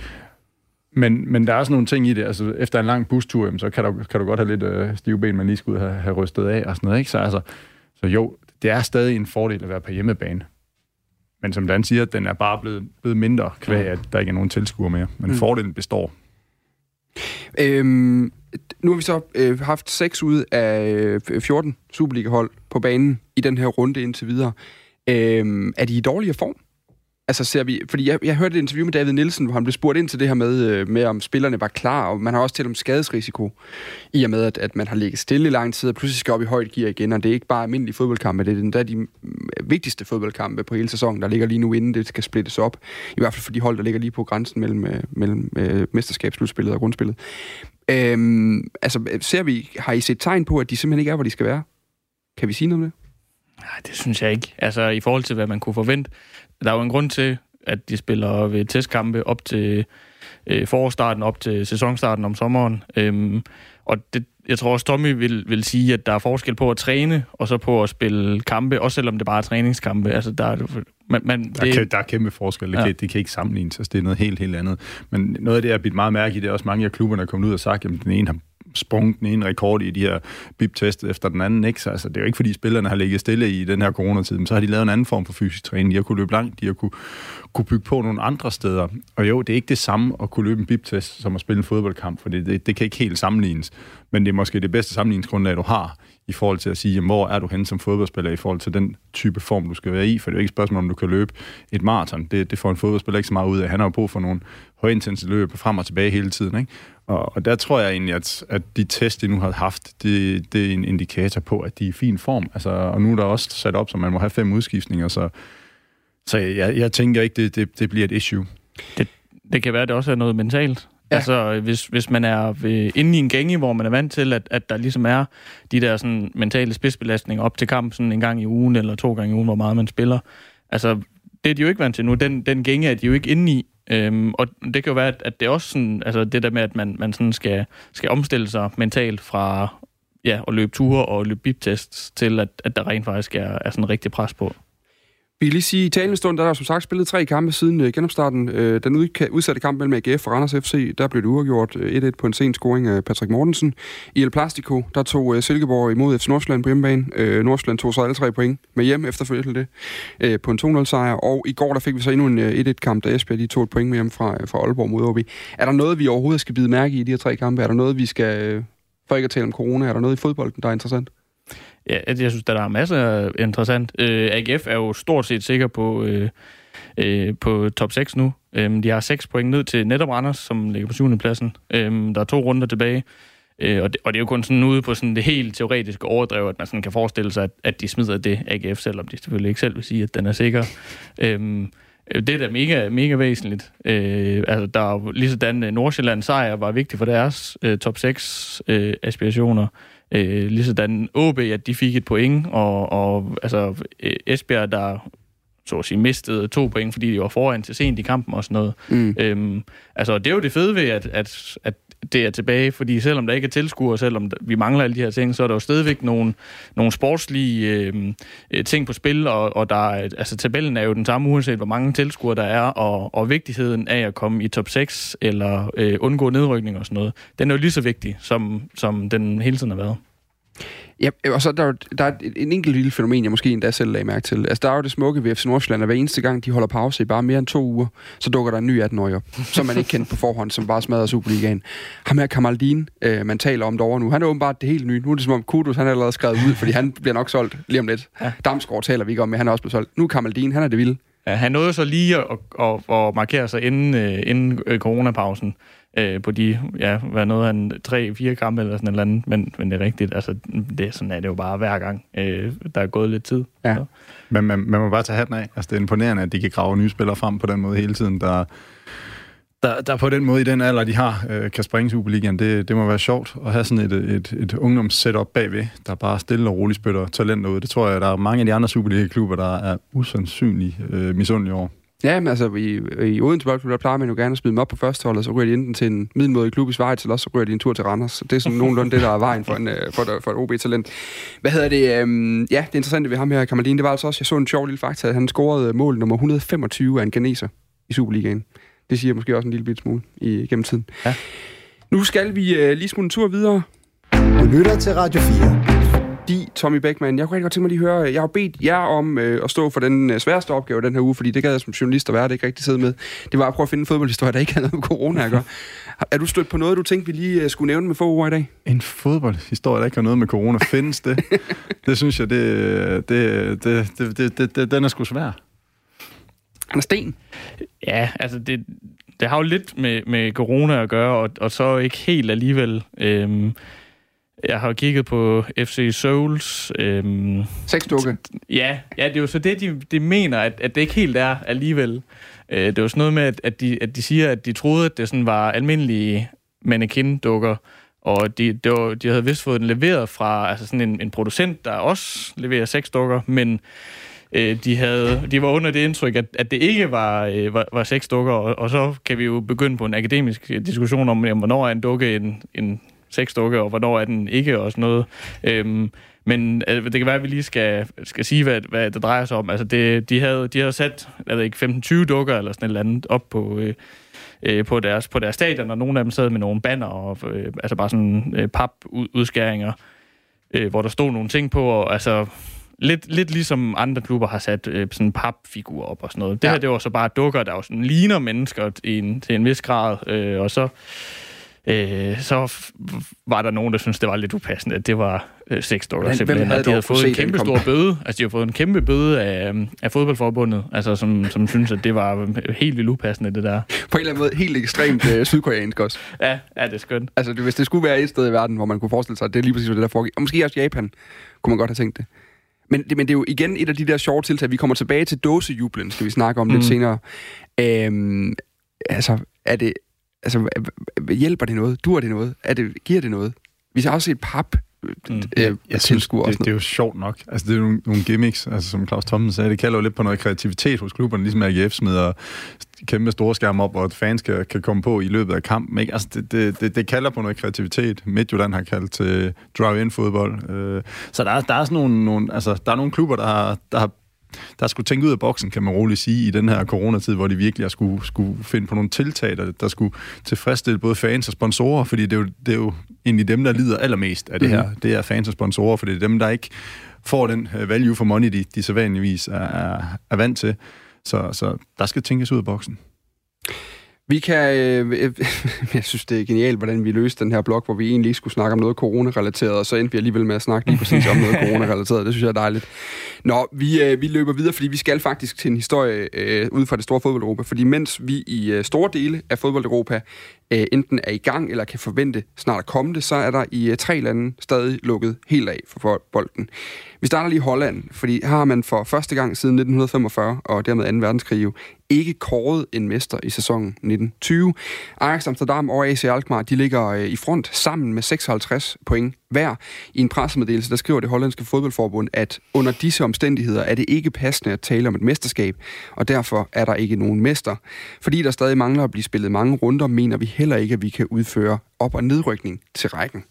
Men, men der er også nogle ting i det. Altså, efter en lang bustur, så kan du, kan du godt have lidt øh, stive ben, man lige skulle have, have rystet af og sådan noget. Ikke? Så, altså, så jo, det er stadig en fordel at være på hjemmebane. Men som Dan siger, den er bare blevet, blevet mindre kvæg, at der ikke er nogen tilskuer mere. Men mm. fordelen består. Øhm, nu har vi så øh, haft 6 ud af øh, 14 Superliga-hold på banen i den her runde indtil videre. Øh, er de i dårligere form? Altså ser vi, fordi jeg, jeg hørte et interview med David Nielsen, hvor han blev spurgt ind til det her med, øh, med om spillerne var klar, og man har også talt om skadesrisiko, i og med, at, at man har ligget stille i lang tid, og pludselig skal op i højt gear igen, og det er ikke bare almindelige fodboldkampe, det er den der de øh, vigtigste fodboldkampe på hele sæsonen, der ligger lige nu, inden det skal splittes op, i hvert fald for de hold, der ligger lige på grænsen mellem, øh, mellem øh, mesterskabsslutspillet og grundspillet. Øhm, altså, ser vi, har I set tegn på, at de simpelthen ikke er, hvor de skal være? Kan vi sige noget om det? Nej, det synes jeg ikke. Altså, i forhold til, hvad man kunne forvente, der er jo en grund til, at de spiller ved testkampe op til øh, forårsstarten, op til sæsonstarten om sommeren. Øhm, og det, jeg tror også, Tommy vil, vil sige, at der er forskel på at træne, og så på at spille kampe, også selvom det bare er træningskampe. Altså, der er, man, man, der, det, der er kæmpe forskel. Det, ja. kan, det kan ikke sammenlignes. Altså, det er noget helt, helt andet. Men noget af det, jeg har bidt meget mærke i, det er også mange af klubberne, der er kommet ud og sagt, at den ene har sprunget den ene rekord i de her bip-test efter den anden. Ikke? Så altså, det er jo ikke, fordi spillerne har ligget stille i den her coronatid, men så har de lavet en anden form for fysisk træning. De har kunne løbe langt, de har kunne, kunne bygge på nogle andre steder. Og jo, det er ikke det samme at kunne løbe en bip-test, som at spille en fodboldkamp, for det, det, det kan ikke helt sammenlignes. Men det er måske det bedste sammenligningsgrundlag, du har i forhold til at sige, jamen, hvor er du hen som fodboldspiller i forhold til den type form, du skal være i, for det er jo ikke et spørgsmål, om du kan løbe et maraton. Det, det får en fodboldspiller ikke så meget ud af. Han har jo brug for nogle højintensive løb frem og tilbage hele tiden. Ikke? Og, og der tror jeg egentlig, at, at de test, de nu har haft, det, det er en indikator på, at de er i fin form. Altså, og nu er der også sat op, så man må have fem udskiftninger, så, så jeg, jeg tænker ikke, det, det, det bliver et issue. Det, det kan være, at det også er noget mentalt. Ja. Altså, hvis, hvis man er øh, inde i en gænge, hvor man er vant til, at, at der ligesom er de der sådan, mentale spidsbelastninger op til kamp sådan en gang i ugen, eller to gange i ugen, hvor meget man spiller. Altså, det er de jo ikke vant til nu. Den, den gænge er de jo ikke inde i. Øhm, og det kan jo være, at, at det er også sådan, altså det der med, at man, man sådan skal, skal omstille sig mentalt fra ja, at løbe ture og løbe biptests, til at, at der rent faktisk er, er sådan rigtig pres på. Vi kan lige sige, at i talende stund, der er der som sagt spillet tre kampe siden øh, genopstarten. Øh, den udsatte kamp mellem AGF og Randers FC, der blev det uafgjort 1-1 øh, på en sen scoring af Patrick Mortensen. I El Plastico, der tog øh, Silkeborg imod FC Nordsjælland på hjemmebane. Øh, Nordsjælland tog så alle tre point med hjem efterfølgende det øh, på en 2-0-sejr. Og i går, der fik vi så endnu en øh, 1-1-kamp, da Esbjerg de tog et point med hjem fra, øh, fra Aalborg mod OB. Er der noget, vi overhovedet skal bide mærke i de her tre kampe? Er der noget, vi skal, øh, for ikke at tale om corona, er der noget i fodbolden, der er interessant? Ja, jeg synes, der er masser af interessant. Øh, AGF er jo stort set sikker på, øh, øh, på top 6 nu. Øh, de har 6 point ned til netop Anders, som ligger på 7. pladsen. Øh, der er to runder tilbage. Øh, og, det, og det er jo kun sådan ude på sådan det helt teoretiske overdrev, at man sådan kan forestille sig, at, at de smider det AGF, selvom de selvfølgelig ikke selv vil sige, at den er sikker. Øh, det er da mega, mega væsentligt. Øh, altså, der er jo lige sådan, Nordsjælland sejr var vigtig for deres øh, top 6 øh, aspirationer. Øh, lige sådan OB, at de fik et point, og, og altså, Esbjerg, der så at sige, mistede to point, fordi de var foran til sent i kampen og sådan noget. Mm. Øhm, altså, det er jo det fede ved, at, at, at det er tilbage, fordi selvom der ikke er tilskuere, selvom vi mangler alle de her ting, så er der jo stadigvæk nogle, nogle sportslige øhm, øh, ting på spil, og, og der er, altså, tabellen er jo den samme, uanset hvor mange tilskuere der er, og, og vigtigheden af at komme i top 6, eller øh, undgå nedrykning og sådan noget, den er jo lige så vigtig, som, som den hele tiden har været. Ja, og så der, der er en enkelt lille fænomen, jeg måske endda selv lagde mærke til. Altså, der er jo det smukke ved FC Nordsjælland, at hver eneste gang, de holder pause i bare mere end to uger, så dukker der en ny 18-årig op, som man ikke kendte på forhånd, som bare smadrer Superligaen. Ham her Kamaldin, øh, man taler om derovre nu, han er åbenbart det helt nye. Nu er det som om Kudus, han er allerede skrevet ud, fordi han bliver nok solgt lige om lidt. Ja. Damsgaard taler vi ikke om, men han er også blevet solgt. Nu er Kamaldin, han er det vilde. Ja, han nåede så lige at, at, at, markere sig inden, øh, inden øh, coronapausen øh, på de, ja, hvad noget han, tre-fire kampe eller sådan et eller andet, men, men det er rigtigt, altså, det, sådan er det jo bare hver gang, øh, der er gået lidt tid. Ja. Så. Men man, man må bare tage hatten af, altså det er imponerende, at de kan grave nye spillere frem på den måde hele tiden, der, der, der på den måde i den alder, de har, øh, kan springe Superligaen, det, det må være sjovt at have sådan et, et, et ungdomssetup bagved, der bare stille og roligt spytter talenter ud. Det tror jeg, der er mange af de andre Superliga-klubber, der er usandsynligt øh, misundelige over. Ja, men altså i, i Odense Boldklub, der plejer man jo gerne at smide dem op på første hold, og så ryger de enten til en middelmåde klub i Schweiz, eller så ryger de en tur til Randers. Så det er sådan nogenlunde det, der er vejen for, en, øh, for, for et OB-talent. Hvad hedder det? Øhm, ja, det interessante ved ham her, Kamaldin, det var altså også, jeg så en sjov lille fakta, at han scorede mål nummer 125 af en ganeser i Superligaen. Det siger måske også en lille bit smule i, gennem tiden. Ja. Nu skal vi øh, lige smutte en tur videre. Du lytter til Radio 4. Fordi, Tommy Beckmann, jeg kunne rigtig godt tænke mig lige at høre, jeg har bedt jer om øh, at stå for den øh, sværeste opgave den her uge, fordi det gad jeg som journalist at være, det ikke rigtig sidde med. Det var at prøve at finde en fodboldhistorie, der ikke havde noget med corona at gøre. (laughs) er du stødt på noget, du tænkte, vi lige øh, skulle nævne med få ord i dag? En fodboldhistorie, der ikke har noget med corona. Findes det? (laughs) det synes jeg, det, det, det, det, det, det, det den er sgu svær. Anders Sten. Ja, altså det, det har jo lidt med, med corona at gøre, og, og så ikke helt alligevel. Øhm, jeg har kigget på FC Souls. Øhm, Seks dukke. ja, ja, det er jo så det, de, de mener, at, at det ikke helt er alligevel. Øh, det var sådan noget med, at, at, de, at de siger, at de troede, at det sådan var almindelige mannequin-dukker, og de, det var, de havde vist fået den leveret fra altså sådan en, en producent, der også leverer seks dukker, men øh, de, havde, de var under det indtryk, at, at det ikke var, øh, var, var seks dukker, og, og så kan vi jo begynde på en akademisk diskussion om, jamen, hvornår er en dukke en, en seks dukke, og hvornår er den ikke, og sådan noget. Øhm, men øh, det kan være, at vi lige skal, skal sige, hvad, hvad det drejer sig om. Altså, det, de, havde, de havde sat ved ikke, 15-20 dukker eller sådan et eller andet op på, øh, øh, på, deres, på deres stadion, og nogle af dem sad med nogle banner, og, øh, altså bare sådan øh, papudskæringer, øh, hvor der stod nogle ting på, og altså lidt, lidt ligesom andre klubber har sat øh, sådan papfigurer op og sådan noget. Det Ja. her, det var så bare dukker, der jo sådan ligner mennesker i en, til en vis grad, øh, og så Øh, så var der nogen, der syntes, det var lidt upassende, at det var øh, seks dukker Hvem- simpelthen. havde de havde fået en kæmpe stor bøde. Altså, de har fået en kæmpe bøde af, af fodboldforbundet, altså, som, som synes, at det var helt vildt upassende, det der. På en eller anden måde helt ekstremt øh, sydkoreansk også. Ja, ja det er skønt. Altså, det, hvis det skulle være et sted i verden, hvor man kunne forestille sig, at det er lige præcis, hvad det der foregik. Og måske også Japan, kunne man godt have tænkt det. Men det, men det er jo igen et af de der sjove tiltag. Vi kommer tilbage til dåsejublen, skal vi snakke om mm. lidt senere. Øhm, altså, er det, altså, hjælper det noget? Dur det noget? Er det, giver det noget? Vi har også set pap mm. øh, Jeg synes, det, sådan det er jo sjovt nok. Altså, det er jo nogle, nogle gimmicks, altså, som Claus Thomsen sagde. Det kalder jo lidt på noget kreativitet hos klubberne, ligesom AGF smider kæmpe store skærme op, og at fans kan, kan komme på i løbet af kampen. Ikke? Altså, det, det, det, det kalder på noget kreativitet. Midtjylland har kaldt til drive-in-fodbold. Øh, så der er, der er sådan nogle, nogle, altså, der er nogle klubber, der har, der har der skulle tænke ud af boksen, kan man roligt sige, i den her coronatid, hvor de virkelig skulle, skulle finde på nogle tiltag, der, der skulle tilfredsstille både fans og sponsorer, fordi det er, jo, det er jo egentlig dem, der lider allermest af det her. Det er fans og sponsorer, for det er dem, der ikke får den øh, value for money, de, de så vanligvis er, er, er vant til. Så, så der skal tænkes ud af boksen. Vi kan... Øh, (laughs) jeg synes, det er genialt, hvordan vi løste den her blog, hvor vi egentlig ikke skulle snakke om noget corona-relateret, og så endte vi alligevel med at snakke lige præcis om noget (laughs) corona-relateret. Det synes jeg er dejligt. Nå, vi, øh, vi løber videre, fordi vi skal faktisk til en historie øh, ud fra det store fodbold-Europa. Fordi mens vi i øh, store dele af fodbold-Europa øh, enten er i gang eller kan forvente snart at komme det, så er der i øh, tre lande stadig lukket helt af for fo- bolden. Vi starter lige i Holland, fordi her har man for første gang siden 1945, og dermed 2. verdenskrig jo, ikke kåret en mester i sæsonen 1920. Ajax Amsterdam og AC Alkmaar, de ligger øh, i front sammen med 56 point hver. I en pressemeddelelse, der skriver det hollandske fodboldforbund, at under disse omstændigheder er det ikke passende at tale om et mesterskab, og derfor er der ikke nogen mester. Fordi der stadig mangler at blive spillet mange runder, mener vi heller ikke, at vi kan udføre op- og nedrykning til rækken.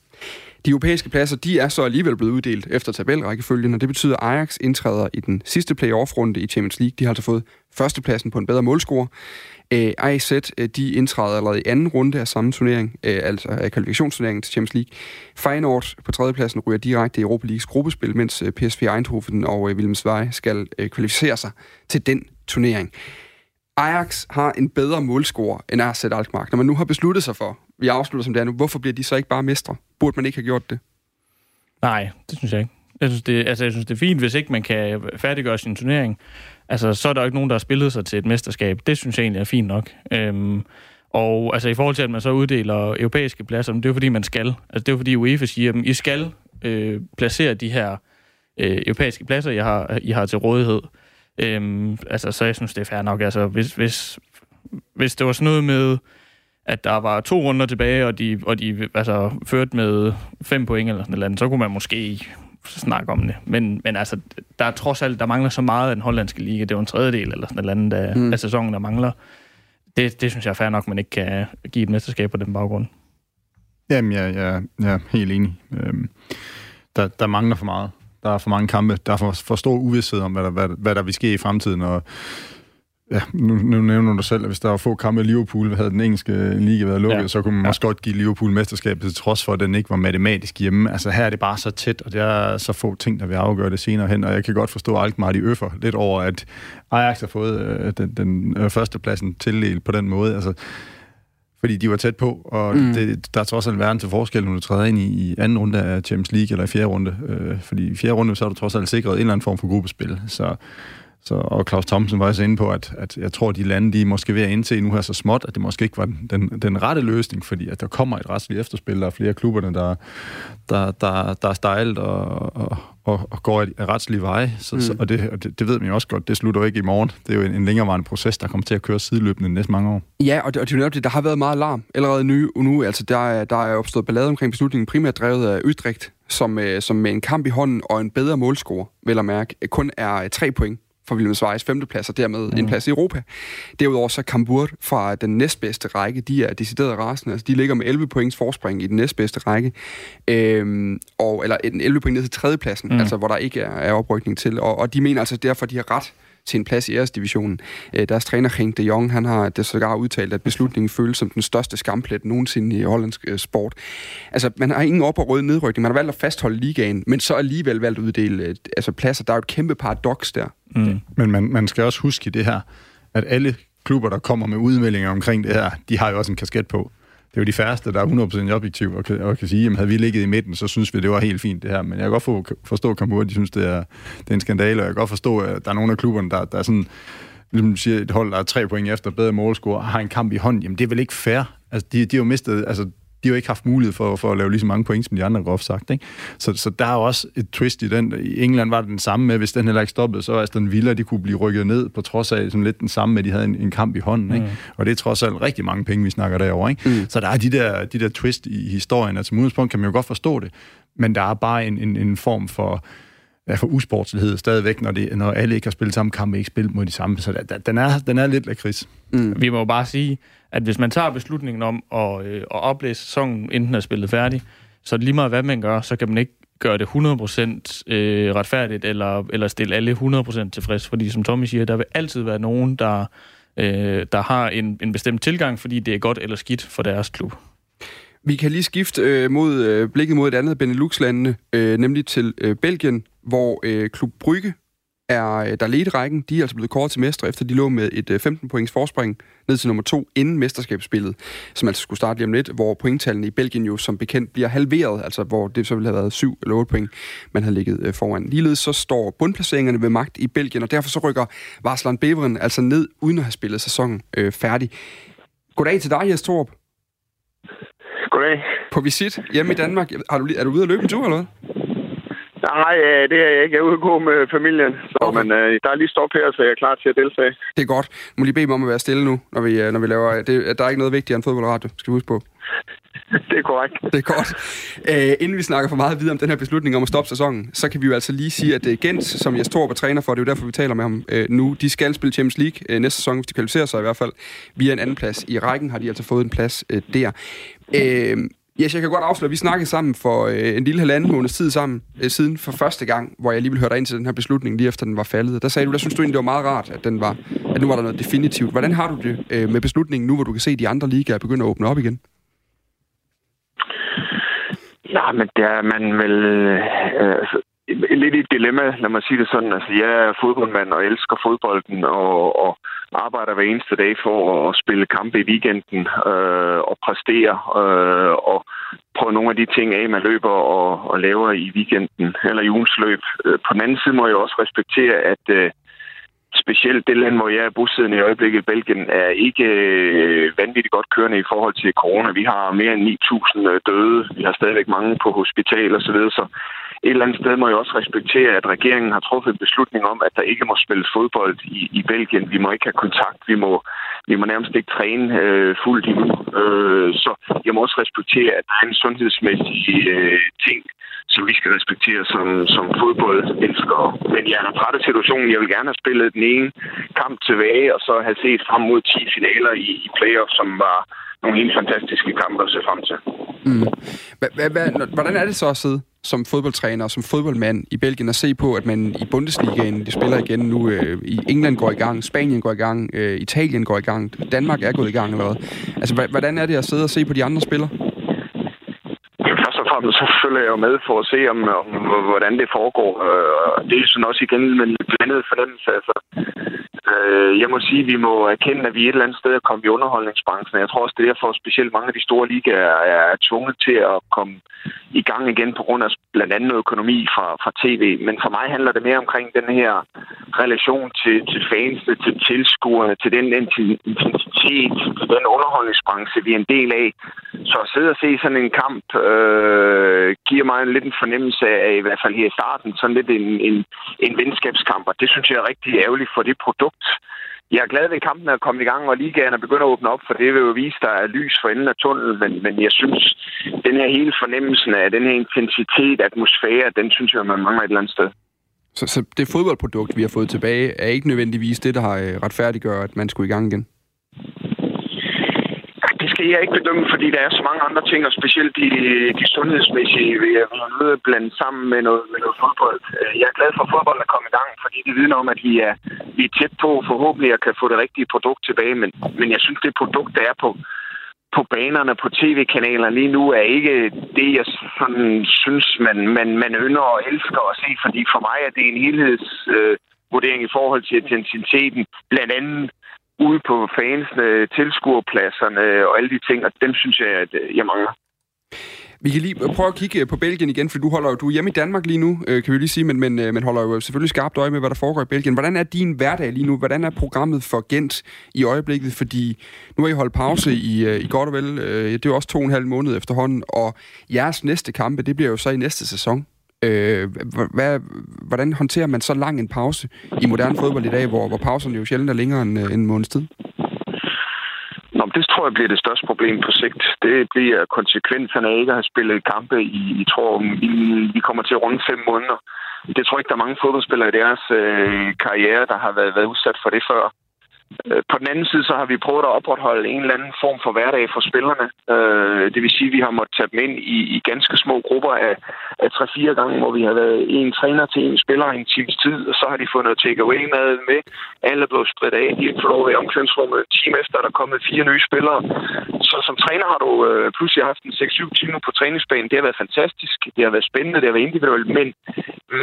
De europæiske pladser, de er så alligevel blevet uddelt efter tabelrækkefølgen, og det betyder, at Ajax indtræder i den sidste playoff-runde i Champions League. De har altså fået førstepladsen på en bedre målscore. Øh, AZ, øh, de indtræder allerede i anden runde af samme turnering, øh, altså af kvalifikationsturneringen til Champions League. Feyenoord på tredjepladsen ryger direkte i Europa Leagues gruppespil, mens øh, PSV Eindhoven og øh, Zweig skal øh, kvalificere sig til den turnering. Ajax har en bedre målscore end AZ Alkmaar. Når man nu har besluttet sig for, vi afslutter som det er nu, hvorfor bliver de så ikke bare mestre? Burde man ikke have gjort det? Nej, det synes jeg ikke. Jeg synes, det, altså, jeg synes, det er fint, hvis ikke man kan færdiggøre sin turnering. Altså, så er der jo ikke nogen, der har spillet sig til et mesterskab. Det synes jeg egentlig er fint nok. Øhm, og altså, i forhold til, at man så uddeler europæiske pladser, det er jo fordi, man skal. Altså, det er jo fordi UEFA siger, at I skal øh, placere de her øh, europæiske pladser, I har, I har til rådighed. Øhm, altså, så jeg synes, det er fair nok. Altså, hvis, hvis, hvis det var sådan noget med, at der var to runder tilbage, og de, og de altså, førte med fem point eller sådan noget, så kunne man måske snakke om det. Men, men altså, der er trods alt, der mangler så meget af den hollandske liga. Det er jo en tredjedel eller sådan noget andet af, mm. af sæsonen, der mangler. Det, det synes jeg er fair nok, man ikke kan give et mesterskab på den baggrund. Jamen, jeg, jeg, jeg er helt enig. Øhm, der, der mangler for meget. Der er for mange kampe. Der er for, for stor uvidshed om, hvad der, hvad, hvad der vil ske i fremtiden. Og ja, nu, nu nævner du selv, at hvis der var få kampe i Liverpool, havde den engelske liga været lukket, ja. så kunne man ja. måske godt give Liverpool mesterskabet, til trods for, at den ikke var matematisk hjemme. Altså her er det bare så tæt, og der er så få ting, der vil afgøre det senere hen, og jeg kan godt forstå meget i øffer lidt over, at Ajax har fået øh, den, den øh, førstepladsen tildelt på den måde. Altså, fordi de var tæt på, og mm. det, der er trods alt verden til forskel, når du træder ind i, i anden runde af Champions League, eller i fjerde runde. Øh, fordi i fjerde runde, så har du trods alt sikret en eller anden form for gruppespil. Så så, og Claus Thomsen var også inde på, at, at jeg tror, at de lande, de er måske ved at indse nu her så småt, at det måske ikke var den, den, den rette løsning, fordi at der kommer et retsligt efterspil, der er flere klubberne, der, der, der, der er stejlet og, og, og, og går et retslige veje. Så, mm. så, og det, og det, det ved man jo også godt, det slutter jo ikke i morgen. Det er jo en, en længerevarende proces, der kommer til at køre sideløbende næste mange år. Ja, og det, og det er jo det, der har været meget larm allerede nu. nu altså, der, der er opstået ballade omkring beslutningen, primært drevet af Utrecht, som, øh, som med en kamp i hånden og en bedre målscore, vil jeg mærke, kun er tre point for William Schweiz femteplads, og dermed mm. en plads i Europa. Derudover så Kambur fra den næstbedste række, de er decideret rasende. Altså, de ligger med 11 points forspring i den næstbedste række. Øhm, og, eller 11 point ned til tredjepladsen, mm. altså hvor der ikke er, er oprykning til. Og, og de mener altså derfor, de har ret til en plads i æresdivisionen. Øh, deres træner, Henk de Jong, han har det sågar udtalt, at beslutningen føles som den største skamplet nogensinde i hollandsk øh, sport. Altså, man har ingen op- og rød nedrykning. Man har valgt at fastholde ligaen, men så alligevel valgt at uddele øh, altså, pladser. Der er jo et kæmpe paradoks der. Mm. Men man, man skal også huske det her, at alle klubber, der kommer med udmeldinger omkring det her, de har jo også en kasket på det er jo de færreste, der er 100% objektiv og kan, og kan sige, at havde vi ligget i midten, så synes vi, det var helt fint det her. Men jeg kan godt for, forstå, at Kamur, de synes, det er, det er en skandale, og jeg kan godt forstå, at der er nogle af klubberne, der, der er sådan, ligesom siger, et hold, der er tre point efter bedre målscore, har en kamp i hånden. Jamen, det er vel ikke fair? Altså, de, de har jo mistet, altså, de har jo ikke haft mulighed for, for at lave lige så mange point, som de andre groft sagt. Ikke? Så, så der er også et twist i den. I England var det den samme med, hvis den heller ikke stoppede, så Aston Villa, de kunne blive rykket ned, på trods af sådan lidt den samme med, at de havde en, en kamp i hånden. Ikke? Mm. Og det er trods alt rigtig mange penge, vi snakker derovre. Ikke? Mm. Så der er de der, de der twist i historien, altså som udgangspunkt kan man jo godt forstå det, men der er bare en, en, en form for ja, for usportslighed stadigvæk, når, det, når alle ikke har spillet samme kamp, ikke spillet mod de samme. Så der, den, er, den er lidt lakrids. Mm. Vi må jo bare sige, at hvis man tager beslutningen om at, øh, at oplæse sæsonen, inden den er spillet færdig, så lige meget hvad man gør, så kan man ikke gøre det 100% øh, retfærdigt, eller, eller stille alle 100% tilfreds. Fordi som Tommy siger, der vil altid være nogen, der, øh, der har en, en bestemt tilgang, fordi det er godt eller skidt for deres klub. Vi kan lige skifte øh, mod øh, blikket mod et andet Benelux-landene, øh, nemlig til øh, Belgien, hvor øh, Klub Brygge er, øh, der ledte rækken. De er altså blevet kort til mestre, efter de lå med et øh, 15 points forspring ned til nummer to inden mesterskabsspillet, som altså skulle starte lige om lidt, hvor pointtallene i Belgien jo som bekendt bliver halveret, altså hvor det så ville have været 7 eller 8 point, man havde ligget øh, foran. Ligeledes så står bundplaceringerne ved magt i Belgien, og derfor så rykker Varsland Beveren altså ned, uden at have spillet sæsonen øh, færdig. Goddag til dig, Jes Torp. Goddag. På visit hjemme i Danmark. Har du, er du ude at løbe en tur, eller hvad? Nej, øh, det er jeg ikke. Jeg er ude at gå med familien. Så, okay. men uh, der er lige stop her, så jeg er klar til at deltage. Det er godt. Må lige bede mig om at være stille nu, når vi, øh, når vi laver... Det, der er ikke noget vigtigere end fodboldradio, skal vi huske på. (laughs) det er korrekt. Det er godt. Æh, inden vi snakker for meget videre om den her beslutning om at stoppe sæsonen, så kan vi jo altså lige sige, at øh, Gent, som jeg Torp på træner for, det er jo derfor, vi taler med ham øh, nu, de skal spille Champions League øh, næste sæson, hvis de kvalificerer sig i hvert fald. Via en anden plads i rækken har de altså fået en plads øh, der. Øh, uh, Yes, jeg kan godt afsløre, at vi snakkede sammen for øh, en lille halvanden måneds tid sammen, øh, siden for første gang, hvor jeg alligevel hørte ind til den her beslutning, lige efter den var faldet. Der sagde du, der synes du egentlig, det var meget rart, at, den var, at nu var der noget definitivt. Hvordan har du det øh, med beslutningen nu, hvor du kan se, at de andre ligaer begynder at åbne op igen? Ja, men der er man vel... Øh, altså, lidt i et dilemma, lad mig sige det sådan. Altså, jeg er fodboldmand og elsker fodbolden og, og arbejder hver eneste dag for at spille kampe i weekenden øh, og præstere øh, og prøve nogle af de ting af, man løber og, og laver i weekenden eller i ugens løb. Øh, på den anden side må jeg også respektere, at øh, specielt det land, hvor jeg er bosiddende i øjeblikket, Belgien, er ikke øh, vanvittigt godt kørende i forhold til corona. Vi har mere end 9.000 øh, døde. Vi har stadigvæk mange på hospital osv., så, så et eller andet sted må jeg også respektere, at regeringen har truffet en beslutning om, at der ikke må spilles fodbold i, i Belgien. Vi må ikke have kontakt. Vi må vi må nærmest ikke træne øh, fuldt endnu. Øh, så jeg må også respektere, at der er en sundhedsmæssig øh, ting, som vi skal respektere som, som fodboldelskere. Men jeg er træt af situationen. Jeg vil gerne have spillet den ene kamp tilbage, og så have set frem mod 10 finaler i, i playoff, som var nogle helt fantastiske kampe at se frem til. Mm. Hvordan er det så at sidde som fodboldtræner og som fodboldmand i Belgien og se på, at man i Bundesligaen, de spiller igen nu, øh, i England går i gang, Spanien går i gang, øh, Italien går i gang, Danmark er gået i gang eller hvad? Altså, hvordan er det at sidde og se på de andre spillere? Og fremmest så følger jeg jo med for at se, om, om hvordan det foregår. Øh, og det er sådan også igen med en blandet fornemmelse. Altså, Øh, jeg må sige, at vi må erkende, at vi et eller andet sted er kommet i underholdningsbranchen. Jeg tror også, det er derfor, specielt mange af de store ligaer er tvunget til at komme i gang igen på grund af blandt andet økonomi fra, fra tv. Men for mig handler det mere omkring den her relation til, til fansene, til tilskuerne, til den intensitet, til den underholdningsbranche, vi er en del af. Så at sidde og se sådan en kamp øh, giver mig en lidt en fornemmelse af, i hvert fald her i starten, sådan lidt en, en, en venskabskamp, og det synes jeg er rigtig ærgerligt for det produkt. Jeg er glad ved, at kampen er kommet i gang, og ligaen er begyndt at åbne op, for det vil jo vise, at der er lys for enden af tunnelen, men, men jeg synes, den her hele fornemmelsen af den her intensitet, atmosfære, den synes jeg, man mangler et eller andet sted. Så, så det fodboldprodukt, vi har fået tilbage, er ikke nødvendigvis det, der har øh, retfærdiggjort, at man skulle i gang igen? Kan jeg ikke bedømme, fordi der er så mange andre ting, og specielt de, de sundhedsmæssige vil jeg nødt blande sammen med noget, med noget fodbold. Øh, jeg er glad for, at fodbold er kommet i gang, fordi det vidner om, at vi er, vi er tæt på forhåbentlig at kan få det rigtige produkt tilbage, men, men jeg synes, det produkt, der er på, på banerne på tv-kanalerne lige nu, er ikke det, jeg sådan synes, man, man, man ynder og elsker at se, fordi for mig er det en helhedsvurdering øh, i forhold til intensiteten, blandt andet ude på fansene, tilskuerpladserne og alle de ting, og dem synes jeg, at øh, jeg mangler. Vi kan lige prøve at kigge på Belgien igen, for du holder jo du er hjemme i Danmark lige nu, øh, kan vi lige sige, men, men, øh, men holder jo selvfølgelig skarpt øje med, hvad der foregår i Belgien. Hvordan er din hverdag lige nu? Hvordan er programmet for Gent i øjeblikket? Fordi nu har I holdt pause i, i godt og vel, det er jo også to og en halv måned efterhånden, og jeres næste kampe, det bliver jo så i næste sæson. Øh, hvad, hvordan håndterer man så lang en pause i moderne fodbold i dag, hvor, hvor pauserne jo sjældent er længere end øh, en måneds tid? Nå, det tror jeg bliver det største problem på sigt. Det bliver konsekvenserne af ikke at have spillet kampe i, i tror, vi, vi kommer til at runde fem måneder. Det tror jeg ikke, der er mange fodboldspillere i deres øh, karriere, der har været, været udsat for det før. Øh, på den anden side, så har vi prøvet at opretholde en eller anden form for hverdag for spillerne. Øh, det vil sige, at vi har måttet tage dem ind i, i ganske små grupper af, af 3-4 gange, hvor vi har været en træner til en spiller i en times tid, og så har de fået noget takeaway-mad med. Alle er blevet spredt af. De har fået lov i omklædningsrummet en time efter, der er kommet fire nye spillere. Så som træner har du øh, pludselig haft en 6-7 timer på træningsbanen. Det har været fantastisk. Det har været spændende. Det har været individuelt. Men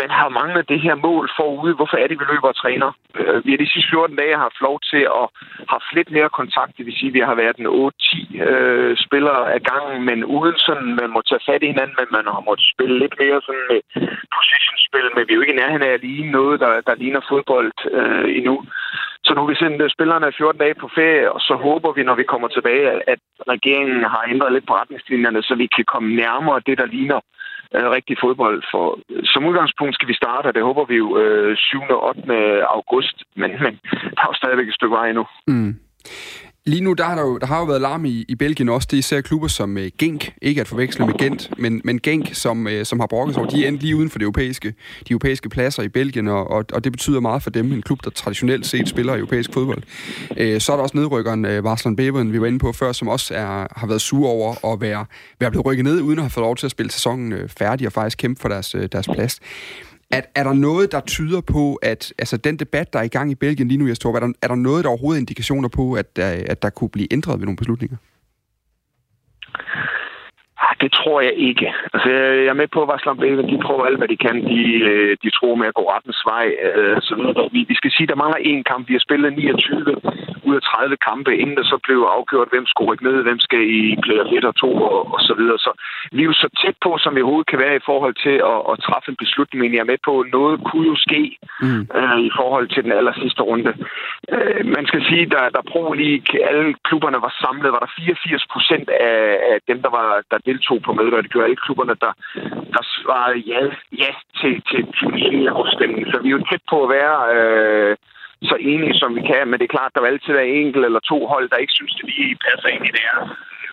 man har manglet det her mål forude. Hvorfor er det, vi løber og træner? Øh, vi har de sidste 14 dage haft lov til at have lidt mere kontakt. Det vil sige, at vi har været en 8-10 øh, spillere af gangen, men uden sådan, man må tage fat i hinanden, men man har måttet spille lidt mere sådan med positionsspil, men vi er jo ikke i nærheden af at ligne noget, der, der ligner fodbold øh, endnu. Så nu har vi sendt øh, spillerne 14 dage på ferie, og så håber vi, når vi kommer tilbage, at regeringen har ændret lidt på retningslinjerne, så vi kan komme nærmere det, der ligner øh, Øh, rigtig fodbold. For som udgangspunkt skal vi starte, og det håber vi jo øh, 7. og 8. august, men, men der er jo stadigvæk et stykke vej endnu. Mm. Lige nu, der har, der, jo, der har jo været larm i, i Belgien også. Det er især klubber som uh, Genk, ikke at forveksle med Gent, men, men Genk, som, uh, som har brokket sig over. De er endt lige uden for de europæiske, de europæiske pladser i Belgien, og, og, og det betyder meget for dem. En klub, der traditionelt set spiller europæisk fodbold. Uh, så er der også nedrykkeren uh, Varslan Beveren, vi var inde på før, som også er, har været sur over at være, være blevet rykket ned, uden at have fået lov til at spille sæsonen uh, færdig og faktisk kæmpe for deres, uh, deres plads. Er, er der noget, der tyder på, at altså, den debat, der er i gang i Belgien lige nu, jeg tror, er der, er der noget, der overhovedet indikationer på, at, øh, at der kunne blive ændret ved nogle beslutninger? Det tror jeg ikke. Altså, jeg er med på, at Varslam de prøver alt, hvad de kan. De, øh, de tror med at gå rettens vej. Øh, så. Vi, vi skal sige, at der mangler én kamp. Vi har spillet 29 ud af 30 kampe, inden der så blev afgjort, hvem skulle rykke ned, hvem skal i player 1 og 2 og, og så videre. Så vi er jo så tæt på, som vi overhovedet kan være i forhold til at, at træffe en beslutning. Men jeg er med på, at noget kunne jo ske mm. øh, i forhold til den aller sidste runde. Øh, man skal sige, at der, der Pro League, alle klubberne var samlet, var der 84 procent af, af dem, der var der deltog på medgør. Det gjorde alle klubberne, der, der svarede ja, ja til, til, til en afstemning. Så vi er jo tæt på at være... Øh, så enige, som vi kan. Men det er klart, der vil altid være enkelt eller to hold, der ikke synes, det lige passer ind i det her.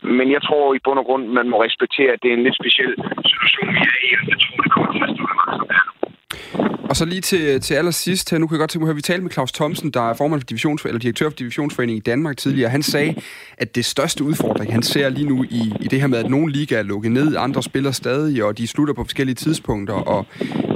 Men jeg tror i bund og grund, man må respektere, at det er en lidt speciel situation, vi er i. Jeg tror, det kommer til at stå og så lige til, til allersidst her, nu kan jeg godt tænke mig at vi talte med Claus Thomsen, der er formand for divisions, eller direktør for Divisionsforeningen i Danmark tidligere. Han sagde, at det største udfordring, han ser lige nu i, i det her med, at nogle ligaer er lukket ned, andre spiller stadig, og de slutter på forskellige tidspunkter, og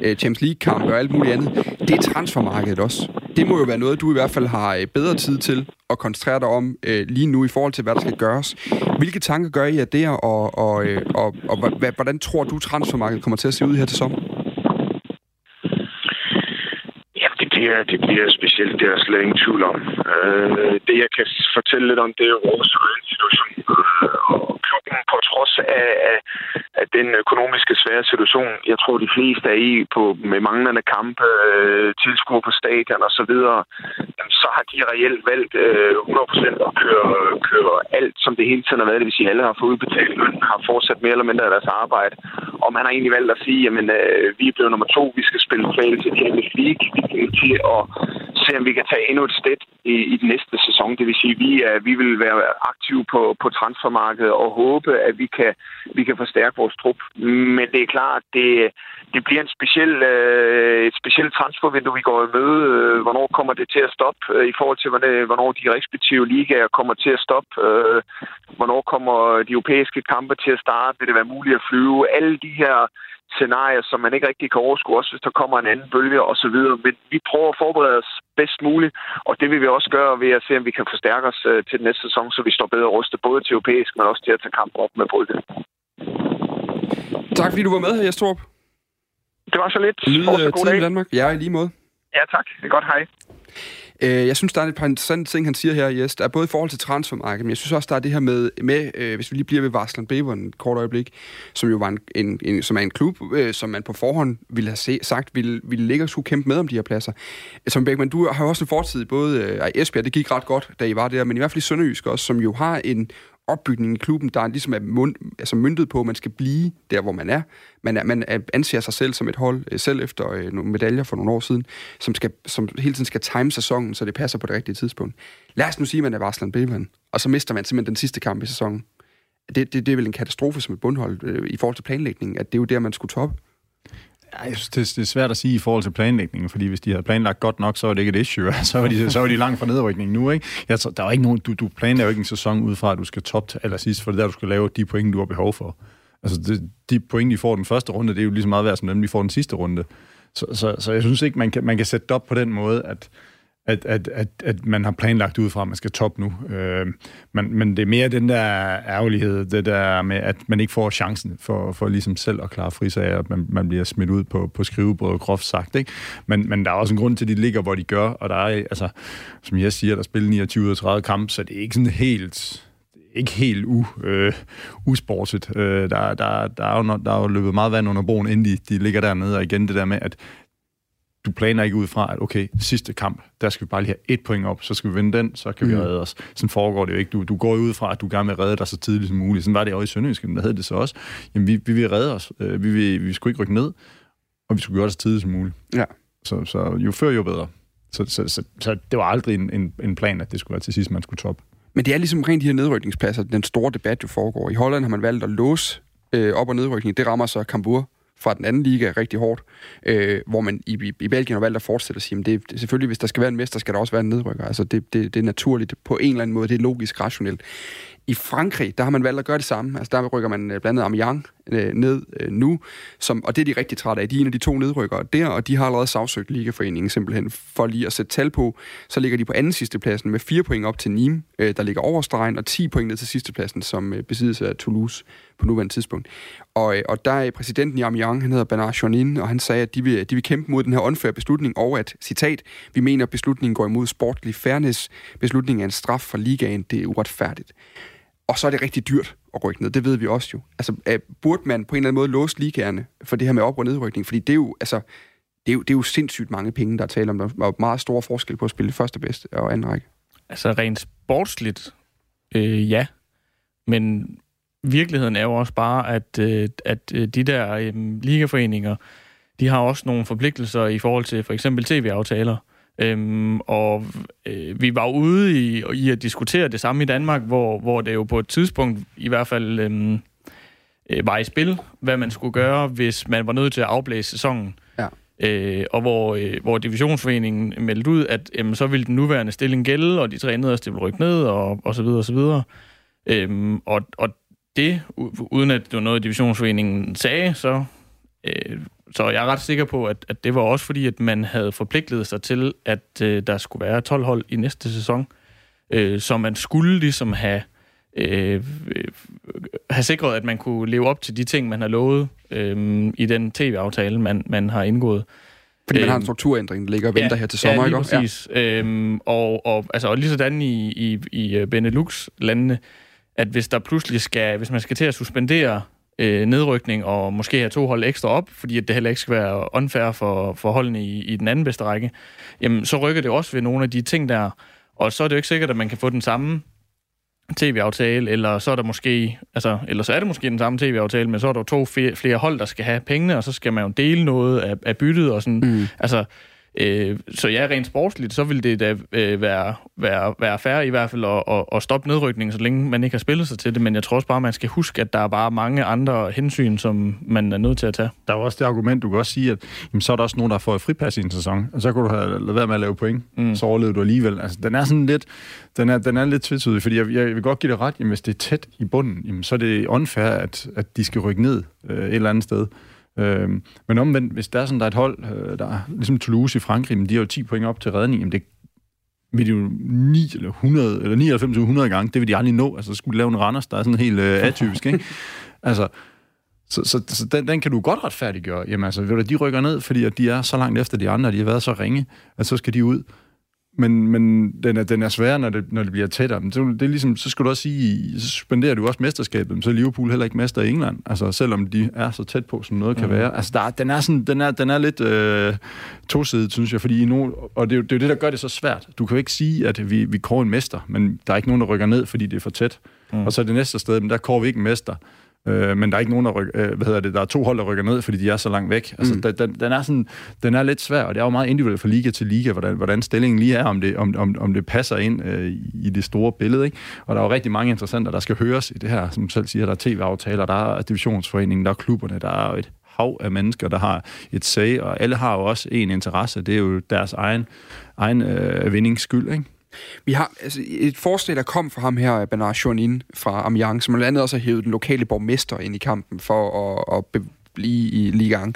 øh, Champions League-kampe og alt muligt andet, det er transfermarkedet også. Det må jo være noget, du i hvert fald har øh, bedre tid til at koncentrere dig om øh, lige nu i forhold til, hvad der skal gøres. Hvilke tanker gør I af det, og, og, øh, og, og, og hvordan tror du, transfermarkedet kommer til at se ud her til sommer? Bliver, det bliver specielt, det er der slet ingen tvivl om. Øh, det, jeg kan fortælle lidt om, det er vores egen situation. Øh, og klubben, på trods af, af, af den økonomiske svære situation, jeg tror, de fleste er i på, med manglende kampe, øh, tilskuer på stadion og så videre, så har de reelt valgt øh, 100% at køre, køre alt, som det hele tiden har været. Det vil sige, at alle har fået udbetalt løn, har fortsat mere eller mindre af deres arbejde. Og man har egentlig valgt at sige, at øh, vi er blevet nummer to, vi skal spille kval til Champions League, vi til at se, om vi kan tage endnu et skridt i, i den næste sæson. Det vil sige, at vi, er, vi vil være aktive på, på transfermarkedet og håbe, at vi kan, vi kan forstærke vores trup. Men det er klart, det, det bliver en speciel, øh, et specielt transfervindue, vi går i møde. Øh, hvornår kommer det til at stoppe øh, i forhold til, hvornår de respektive ligaer kommer til at stoppe? Øh, hvornår kommer de europæiske kampe til at starte? Vil det være muligt at flyve? Alle de her scenarier, som man ikke rigtig kan overskue, også hvis der kommer en anden bølge osv. Men vi prøver at forberede os bedst muligt, og det vil vi også gøre ved at se, om vi kan forstærke os øh, til den næste sæson, så vi står bedre rustet både til europæisk, men også til at tage kampen op med Brygge. Tak fordi du var med her, Jestrup. Det var så lidt. Nyd tid i Danmark. Ja, i lige måde. Ja, tak. Det er godt. Hej. Øh, jeg synes, der er et par interessante ting, han siger her, Jes. Der er både i forhold til transfermarkedet, men jeg synes også, der er det her med, med øh, hvis vi lige bliver ved Varsland Beveren et kort øjeblik, som jo var en, en, en, som er en klub, øh, som man på forhånd ville have se, sagt, ville, ville ligge og skulle kæmpe med om de her pladser. Som Bækman, du har jo også en fortid, både øh, i Esbjerg, det gik ret godt, da I var der, men i hvert fald i Sønderjysk også, som jo har en opbygning i klubben, der ligesom er mund, altså myndet på, at man skal blive der, hvor man er. Man, er, man anser sig selv som et hold, øh, selv efter øh, nogle medaljer for nogle år siden, som, skal, som hele tiden skal time sæsonen, så det passer på det rigtige tidspunkt. Lad os nu sige, at man er Varsland Bevan, og så mister man simpelthen den sidste kamp i sæsonen. Det, det, det er vel en katastrofe som et bundhold øh, i forhold til planlægningen, at det er jo der, man skulle toppe. Ja, jeg synes, det, det er svært at sige i forhold til planlægningen, fordi hvis de havde planlagt godt nok, så var det ikke et issue. (laughs) så var de, så var de langt fra nedrykningen nu. Ikke? Jeg tror, der er ikke nogen, du, du planlægger jo ikke en sæson ud fra, at du skal top til allersidst, for det er der, du skal lave de point, du har behov for. Altså, det, de point, de får den første runde, det er jo lige så meget værd som dem, de får den sidste runde. Så, så, så jeg synes ikke, man kan, man kan sætte det op på den måde, at, at, at, at, at man har planlagt ud fra, at man skal top nu. Øh, men, men det er mere den der ærgerlighed, det der med, at man ikke får chancen for, for ligesom selv at klare frisager, at man, man bliver smidt ud på, på skrivebordet, groft sagt. Ikke? Men, men der er også en grund til, at de ligger, hvor de gør, og der er, altså, som jeg siger, der spiller 29 30 kampe, så det er ikke sådan helt ikke helt u, øh, usportet. Øh, der, der, der, er jo, der er jo løbet meget vand under broen, inden de, de ligger dernede, og igen det der med, at du planer ikke ud fra, at okay, sidste kamp, der skal vi bare lige have et point op, så skal vi vinde den, så kan mm. vi redde os. Sådan foregår det jo ikke. Du, du går ud fra, at du gerne vil redde dig så tidligt som muligt. Sådan var det også i Sønderjysk, men der hed det så også. Jamen, vi, vi vil redde os. Øh, vi, vil, vi skulle ikke rykke ned, og vi skulle gøre det så tidligt som muligt. Ja. Så, så jo før, jo bedre. Så, så, så, så det var aldrig en, en, en plan, at det skulle være til sidst, man skulle top. Men det er ligesom rent de her nedrykningspladser, den store debat jo foregår. I Holland har man valgt at låse øh, op- og nedrykning. Det rammer så Kambur fra den anden liga rigtig hårdt, øh, hvor man i, i, i Belgien har valgt at fortsætte at sige, at det, det, selvfølgelig, hvis der skal være en mester, skal der også være en nedrykker. Altså, det, det, det er naturligt på en eller anden måde, det er logisk, rationelt. I Frankrig, der har man valgt at gøre det samme. Altså, der rykker man øh, blandt andet Amiens øh, ned øh, nu, som, og det er de rigtig trætte af. De er en af de to nedrykkere der, og de har allerede sagsøgt Ligaforeningen simpelthen for lige at sætte tal på. Så ligger de på anden sidste pladsen med fire point op til Nîmes, øh, der ligger over stregen, og 10 point ned til sidste pladsen, som øh, besiddes af Toulouse på nuværende tidspunkt. Og, øh, og der er præsidenten i Amiens, han hedder Bernard Chonin, og han sagde, at de vil, de vil kæmpe mod den her unfair beslutning, og at, citat, vi mener, at beslutningen går imod sportlig fairness. Beslutningen er en straf for ligaen, det er uretfærdigt. Og så er det rigtig dyrt at rykke ned, det ved vi også jo. Altså, øh, burde man på en eller anden måde låse ligaerne for det her med op- og nedrykning? Fordi det er jo, altså, det er jo, det er jo sindssygt mange penge, der er tale om. Der er meget store forskel på at spille første bedste og anden række. Altså rent sportsligt, øh, ja. Men virkeligheden er jo også bare, at, øh, at øh, de der øh, ligaforeninger, de har også nogle forpligtelser i forhold til for eksempel tv-aftaler. Øhm, og øh, vi var ude i, i at diskutere det samme i Danmark, hvor, hvor det jo på et tidspunkt i hvert fald øhm, øh, var i spil, hvad man skulle gøre, hvis man var nødt til at afblæse sæsonen. Ja. Øh, og hvor, øh, hvor divisionsforeningen meldte ud, at jamen, så ville den nuværende stilling gælde, og de tre nederste ville rykke ned, og, og så videre, og så videre. Øhm, og, og det, uden at det var noget, divisionsforeningen sagde, så, øh, så jeg er ret sikker på, at, at det var også fordi, at man havde forpligtet sig til, at øh, der skulle være 12 hold i næste sæson. Øh, så man skulle ligesom have, øh, have sikret, at man kunne leve op til de ting, man har lovet øh, i den tv-aftale, man, man har indgået. Fordi man har en strukturændring, der ligger og venter ja, her til sommer, ja, ikke? lige præcis. Ja. Øhm, og, og, altså, og lige sådan i, i, i Benelux-landene, at hvis der pludselig skal, hvis man skal til at suspendere øh, nedrykning og måske have to hold ekstra op, fordi at det heller ikke skal være unfair for, for holdene i, i den anden bedste række, jamen så rykker det også ved nogle af de ting der. Og så er det jo ikke sikkert, at man kan få den samme tv-aftale, eller så er der måske, altså, eller så er det måske den samme tv-aftale, men så er der to flere hold, der skal have pengene, og så skal man jo dele noget af, af byttet og sådan. Mm. Altså, Øh, så ja, rent sportsligt, så vil det da øh, være, være, være færre i hvert fald at, at, at stoppe nedrykningen, så længe man ikke har spillet sig til det. Men jeg tror også bare, man skal huske, at der er bare mange andre hensyn, som man er nødt til at tage. Der er jo også det argument, du kan også sige, at jamen, så er der også nogen, der får et fripas i en sæson, og så kan du have lavet være med at lave point. Mm. Så overlevede du alligevel. Altså, den er sådan lidt, den er, den er lidt tvetydig, fordi jeg, jeg vil godt give det ret, jamen, hvis det er tæt i bunden, jamen, så er det unfair, at, at de skal rykke ned øh, et eller andet sted. Øh, men omvendt, hvis der er sådan, der er et hold, øh, der er ligesom Toulouse i Frankrig, men de har jo 10 point op til redning, jamen det vil de jo 9 eller 100, eller 99 eller 100 gange, det vil de aldrig nå. Altså, så skulle de lave en Randers, der er sådan helt øh, atypisk, ikke? (laughs) Altså, så, så, så den, den kan du godt retfærdiggøre. Jamen altså, ved du, de rykker ned, fordi at de er så langt efter de andre, og de har været så ringe, at så skal de ud men, men den, er, den er svær, når det, når det bliver tættere. Men det, det er ligesom, så skal du også sige, så suspenderer du også mesterskabet, så er Liverpool heller ikke mester i England, altså selvom de er så tæt på, som noget kan mm. være. Altså der, den, er sådan, den, er, den er lidt øh, tosidig, synes jeg, fordi i nogen, og det er, jo, det er jo det, der gør det så svært. Du kan jo ikke sige, at vi, vi kårer en mester, men der er ikke nogen, der rykker ned, fordi det er for tæt. Mm. Og så er det næste sted, men der kårer vi ikke en mester. Øh, men der er ikke nogen, der rykker, øh, hvad hedder det, der er to hold, der rykker ned, fordi de er så langt væk. Altså, mm. den, den, er sådan, den er lidt svær, og det er jo meget individuelt fra liga til liga, hvordan, hvordan stillingen lige er, om det, om, om, om det passer ind øh, i det store billede. Ikke? Og der er jo rigtig mange interessenter, der skal høres i det her, som selv siger, der er tv-aftaler, der er divisionsforeningen, der er klubberne, der er et hav af mennesker, der har et sag, og alle har jo også en interesse, det er jo deres egen, egen øh, vindingsskyld, ikke? Vi har altså, et forslag, der kom fra ham her, Bernard Journin fra Amiens, som blandt andet også har hævet den lokale borgmester ind i kampen for at, at blive i ligaen,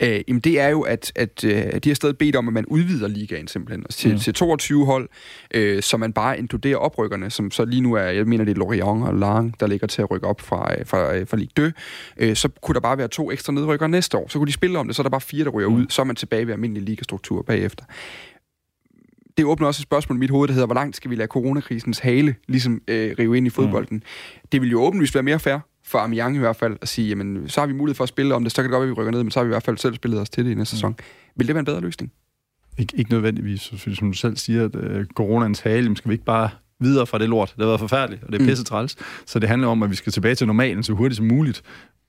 øh, jamen det er jo, at, at øh, de har stadig bedt om, at man udvider ligaen simpelthen til, mm. til 22 hold, øh, så man bare inkluderer oprykkerne, som så lige nu er, jeg mener det er Lorient og Lang, der ligger til at rykke op fra, øh, fra, øh, fra Ligue 2. Øh, så kunne der bare være to ekstra nedrykkere næste år. Så kunne de spille om det, så er der bare fire, der ryger mm. ud. Så er man tilbage ved almindelig ligastruktur bagefter det åbner også et spørgsmål i mit hoved, der hedder, hvor langt skal vi lade coronakrisens hale ligesom øh, rive ind i fodbolden? Mm. Det vil jo åbenlyst være mere fair for Amiens i hvert fald, at sige, jamen, så har vi mulighed for at spille om det, så kan det godt være, at vi rykker ned, men så har vi i hvert fald selv spillet os til det i næste mm. sæson. Vil det være en bedre løsning? Ik- ikke nødvendigvis, som du selv siger, at øh, coronans hale, skal vi ikke bare videre fra det lort. Det har været forfærdeligt, og det er mm. pisse træls. Så det handler om, at vi skal tilbage til normalen så hurtigt som muligt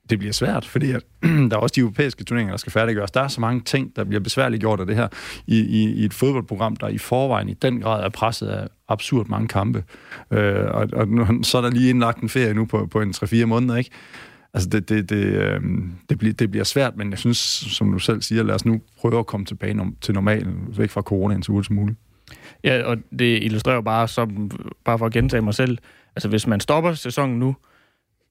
det bliver svært, fordi at, (clears throat) der er også de europæiske turneringer, der skal færdiggøres. Der er så mange ting, der bliver besværligt gjort af det her i, i, i et fodboldprogram, der i forvejen i den grad er presset af absurd mange kampe. Øh, og, og nu, så er der lige indlagt en ferie nu på, på en 3-4 måneder, ikke? Altså, det, det, det, øh, det, bliver, det bliver svært, men jeg synes, som du selv siger, lad os nu prøve at komme tilbage til normalen, væk fra coronaen så hurtigt som muligt. Ja, og det illustrerer bare, som, bare for at gentage mig selv, altså hvis man stopper sæsonen nu,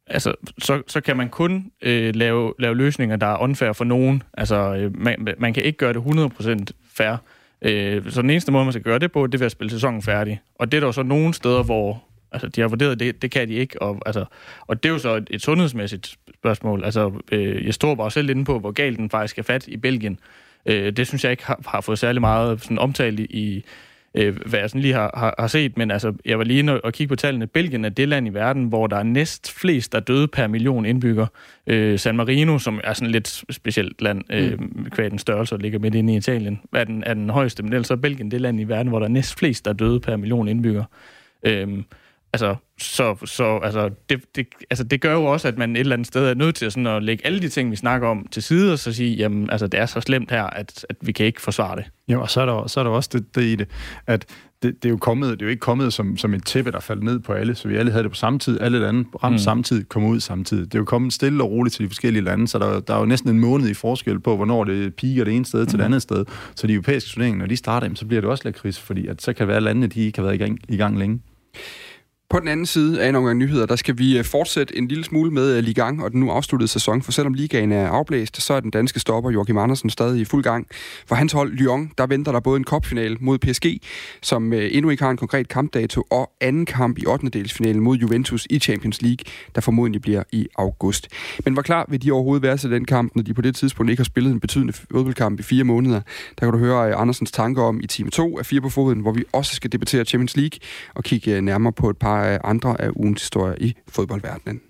altså, så, så kan man kun øh, lave, lave løsninger, der er unfair for nogen. Altså, øh, man, man kan ikke gøre det 100% fair. Øh, så den eneste måde, man skal gøre det på, det er ved at spille sæsonen færdig. Og det er der jo så nogle steder, hvor altså, de har vurderet, det, det kan de ikke. Og, altså, og det er jo så et, et sundhedsmæssigt spørgsmål. Altså, øh, jeg står bare selv inde på, hvor galt den faktisk er fat i Belgien. Øh, det synes jeg ikke har, har fået særlig meget sådan, omtale i, øh, hvad jeg sådan lige har, har, har set, men altså, jeg var lige inde og kigge på tallene. Belgien er det land i verden, hvor der er næst flest, der døde per million indbygger. Øh, San Marino, som er sådan lidt specielt land, øh, mm. kvad den størrelse og ligger midt inde i Italien, er den, er den højeste, men ellers er Belgien det land i verden, hvor der er næst flest, der døde per million indbygger. Øh, altså, så, så altså, det, det, altså, det gør jo også, at man et eller andet sted er nødt til sådan at lægge alle de ting, vi snakker om, til side, og så sige, jamen, altså, det er så slemt her, at, at vi kan ikke forsvare det. Ja, og så er der, så er der også det, det i det, at det, det, er jo kommet, det er jo ikke kommet som, som et tæppe, der faldt ned på alle, så vi alle havde det på samme tid, alle lande ramte mm. samtidig, kom ud samtidig. Det er jo kommet stille og roligt til de forskellige lande, så der, der er jo næsten en måned i forskel på, hvornår det piker det ene sted mm. til det andet sted. Så de europæiske turneringer, når de starter, så bliver det også lakrids, fordi at så kan være, landene de ikke har været i gang, i gang længe. På den anden side af en omgang nyheder, der skal vi øh, fortsætte en lille smule med øh, Ligang og den nu afsluttede sæson, for selvom ligaen er afblæst, så er den danske stopper Joachim Andersen stadig i fuld gang. For hans hold Lyon, der venter der både en kopfinal mod PSG, som øh, endnu ikke har en konkret kampdato, og anden kamp i 8. delsfinalen mod Juventus i Champions League, der formodentlig bliver i august. Men hvor klar vil de overhovedet være til den kamp, når de på det tidspunkt ikke har spillet en betydende fodboldkamp i fire måneder? Der kan du høre Andersens tanker om i time 2 af Fire på Foden, hvor vi også skal debattere Champions League og kigge nærmere på et par Øh, andre af ugens historier i fodboldverdenen.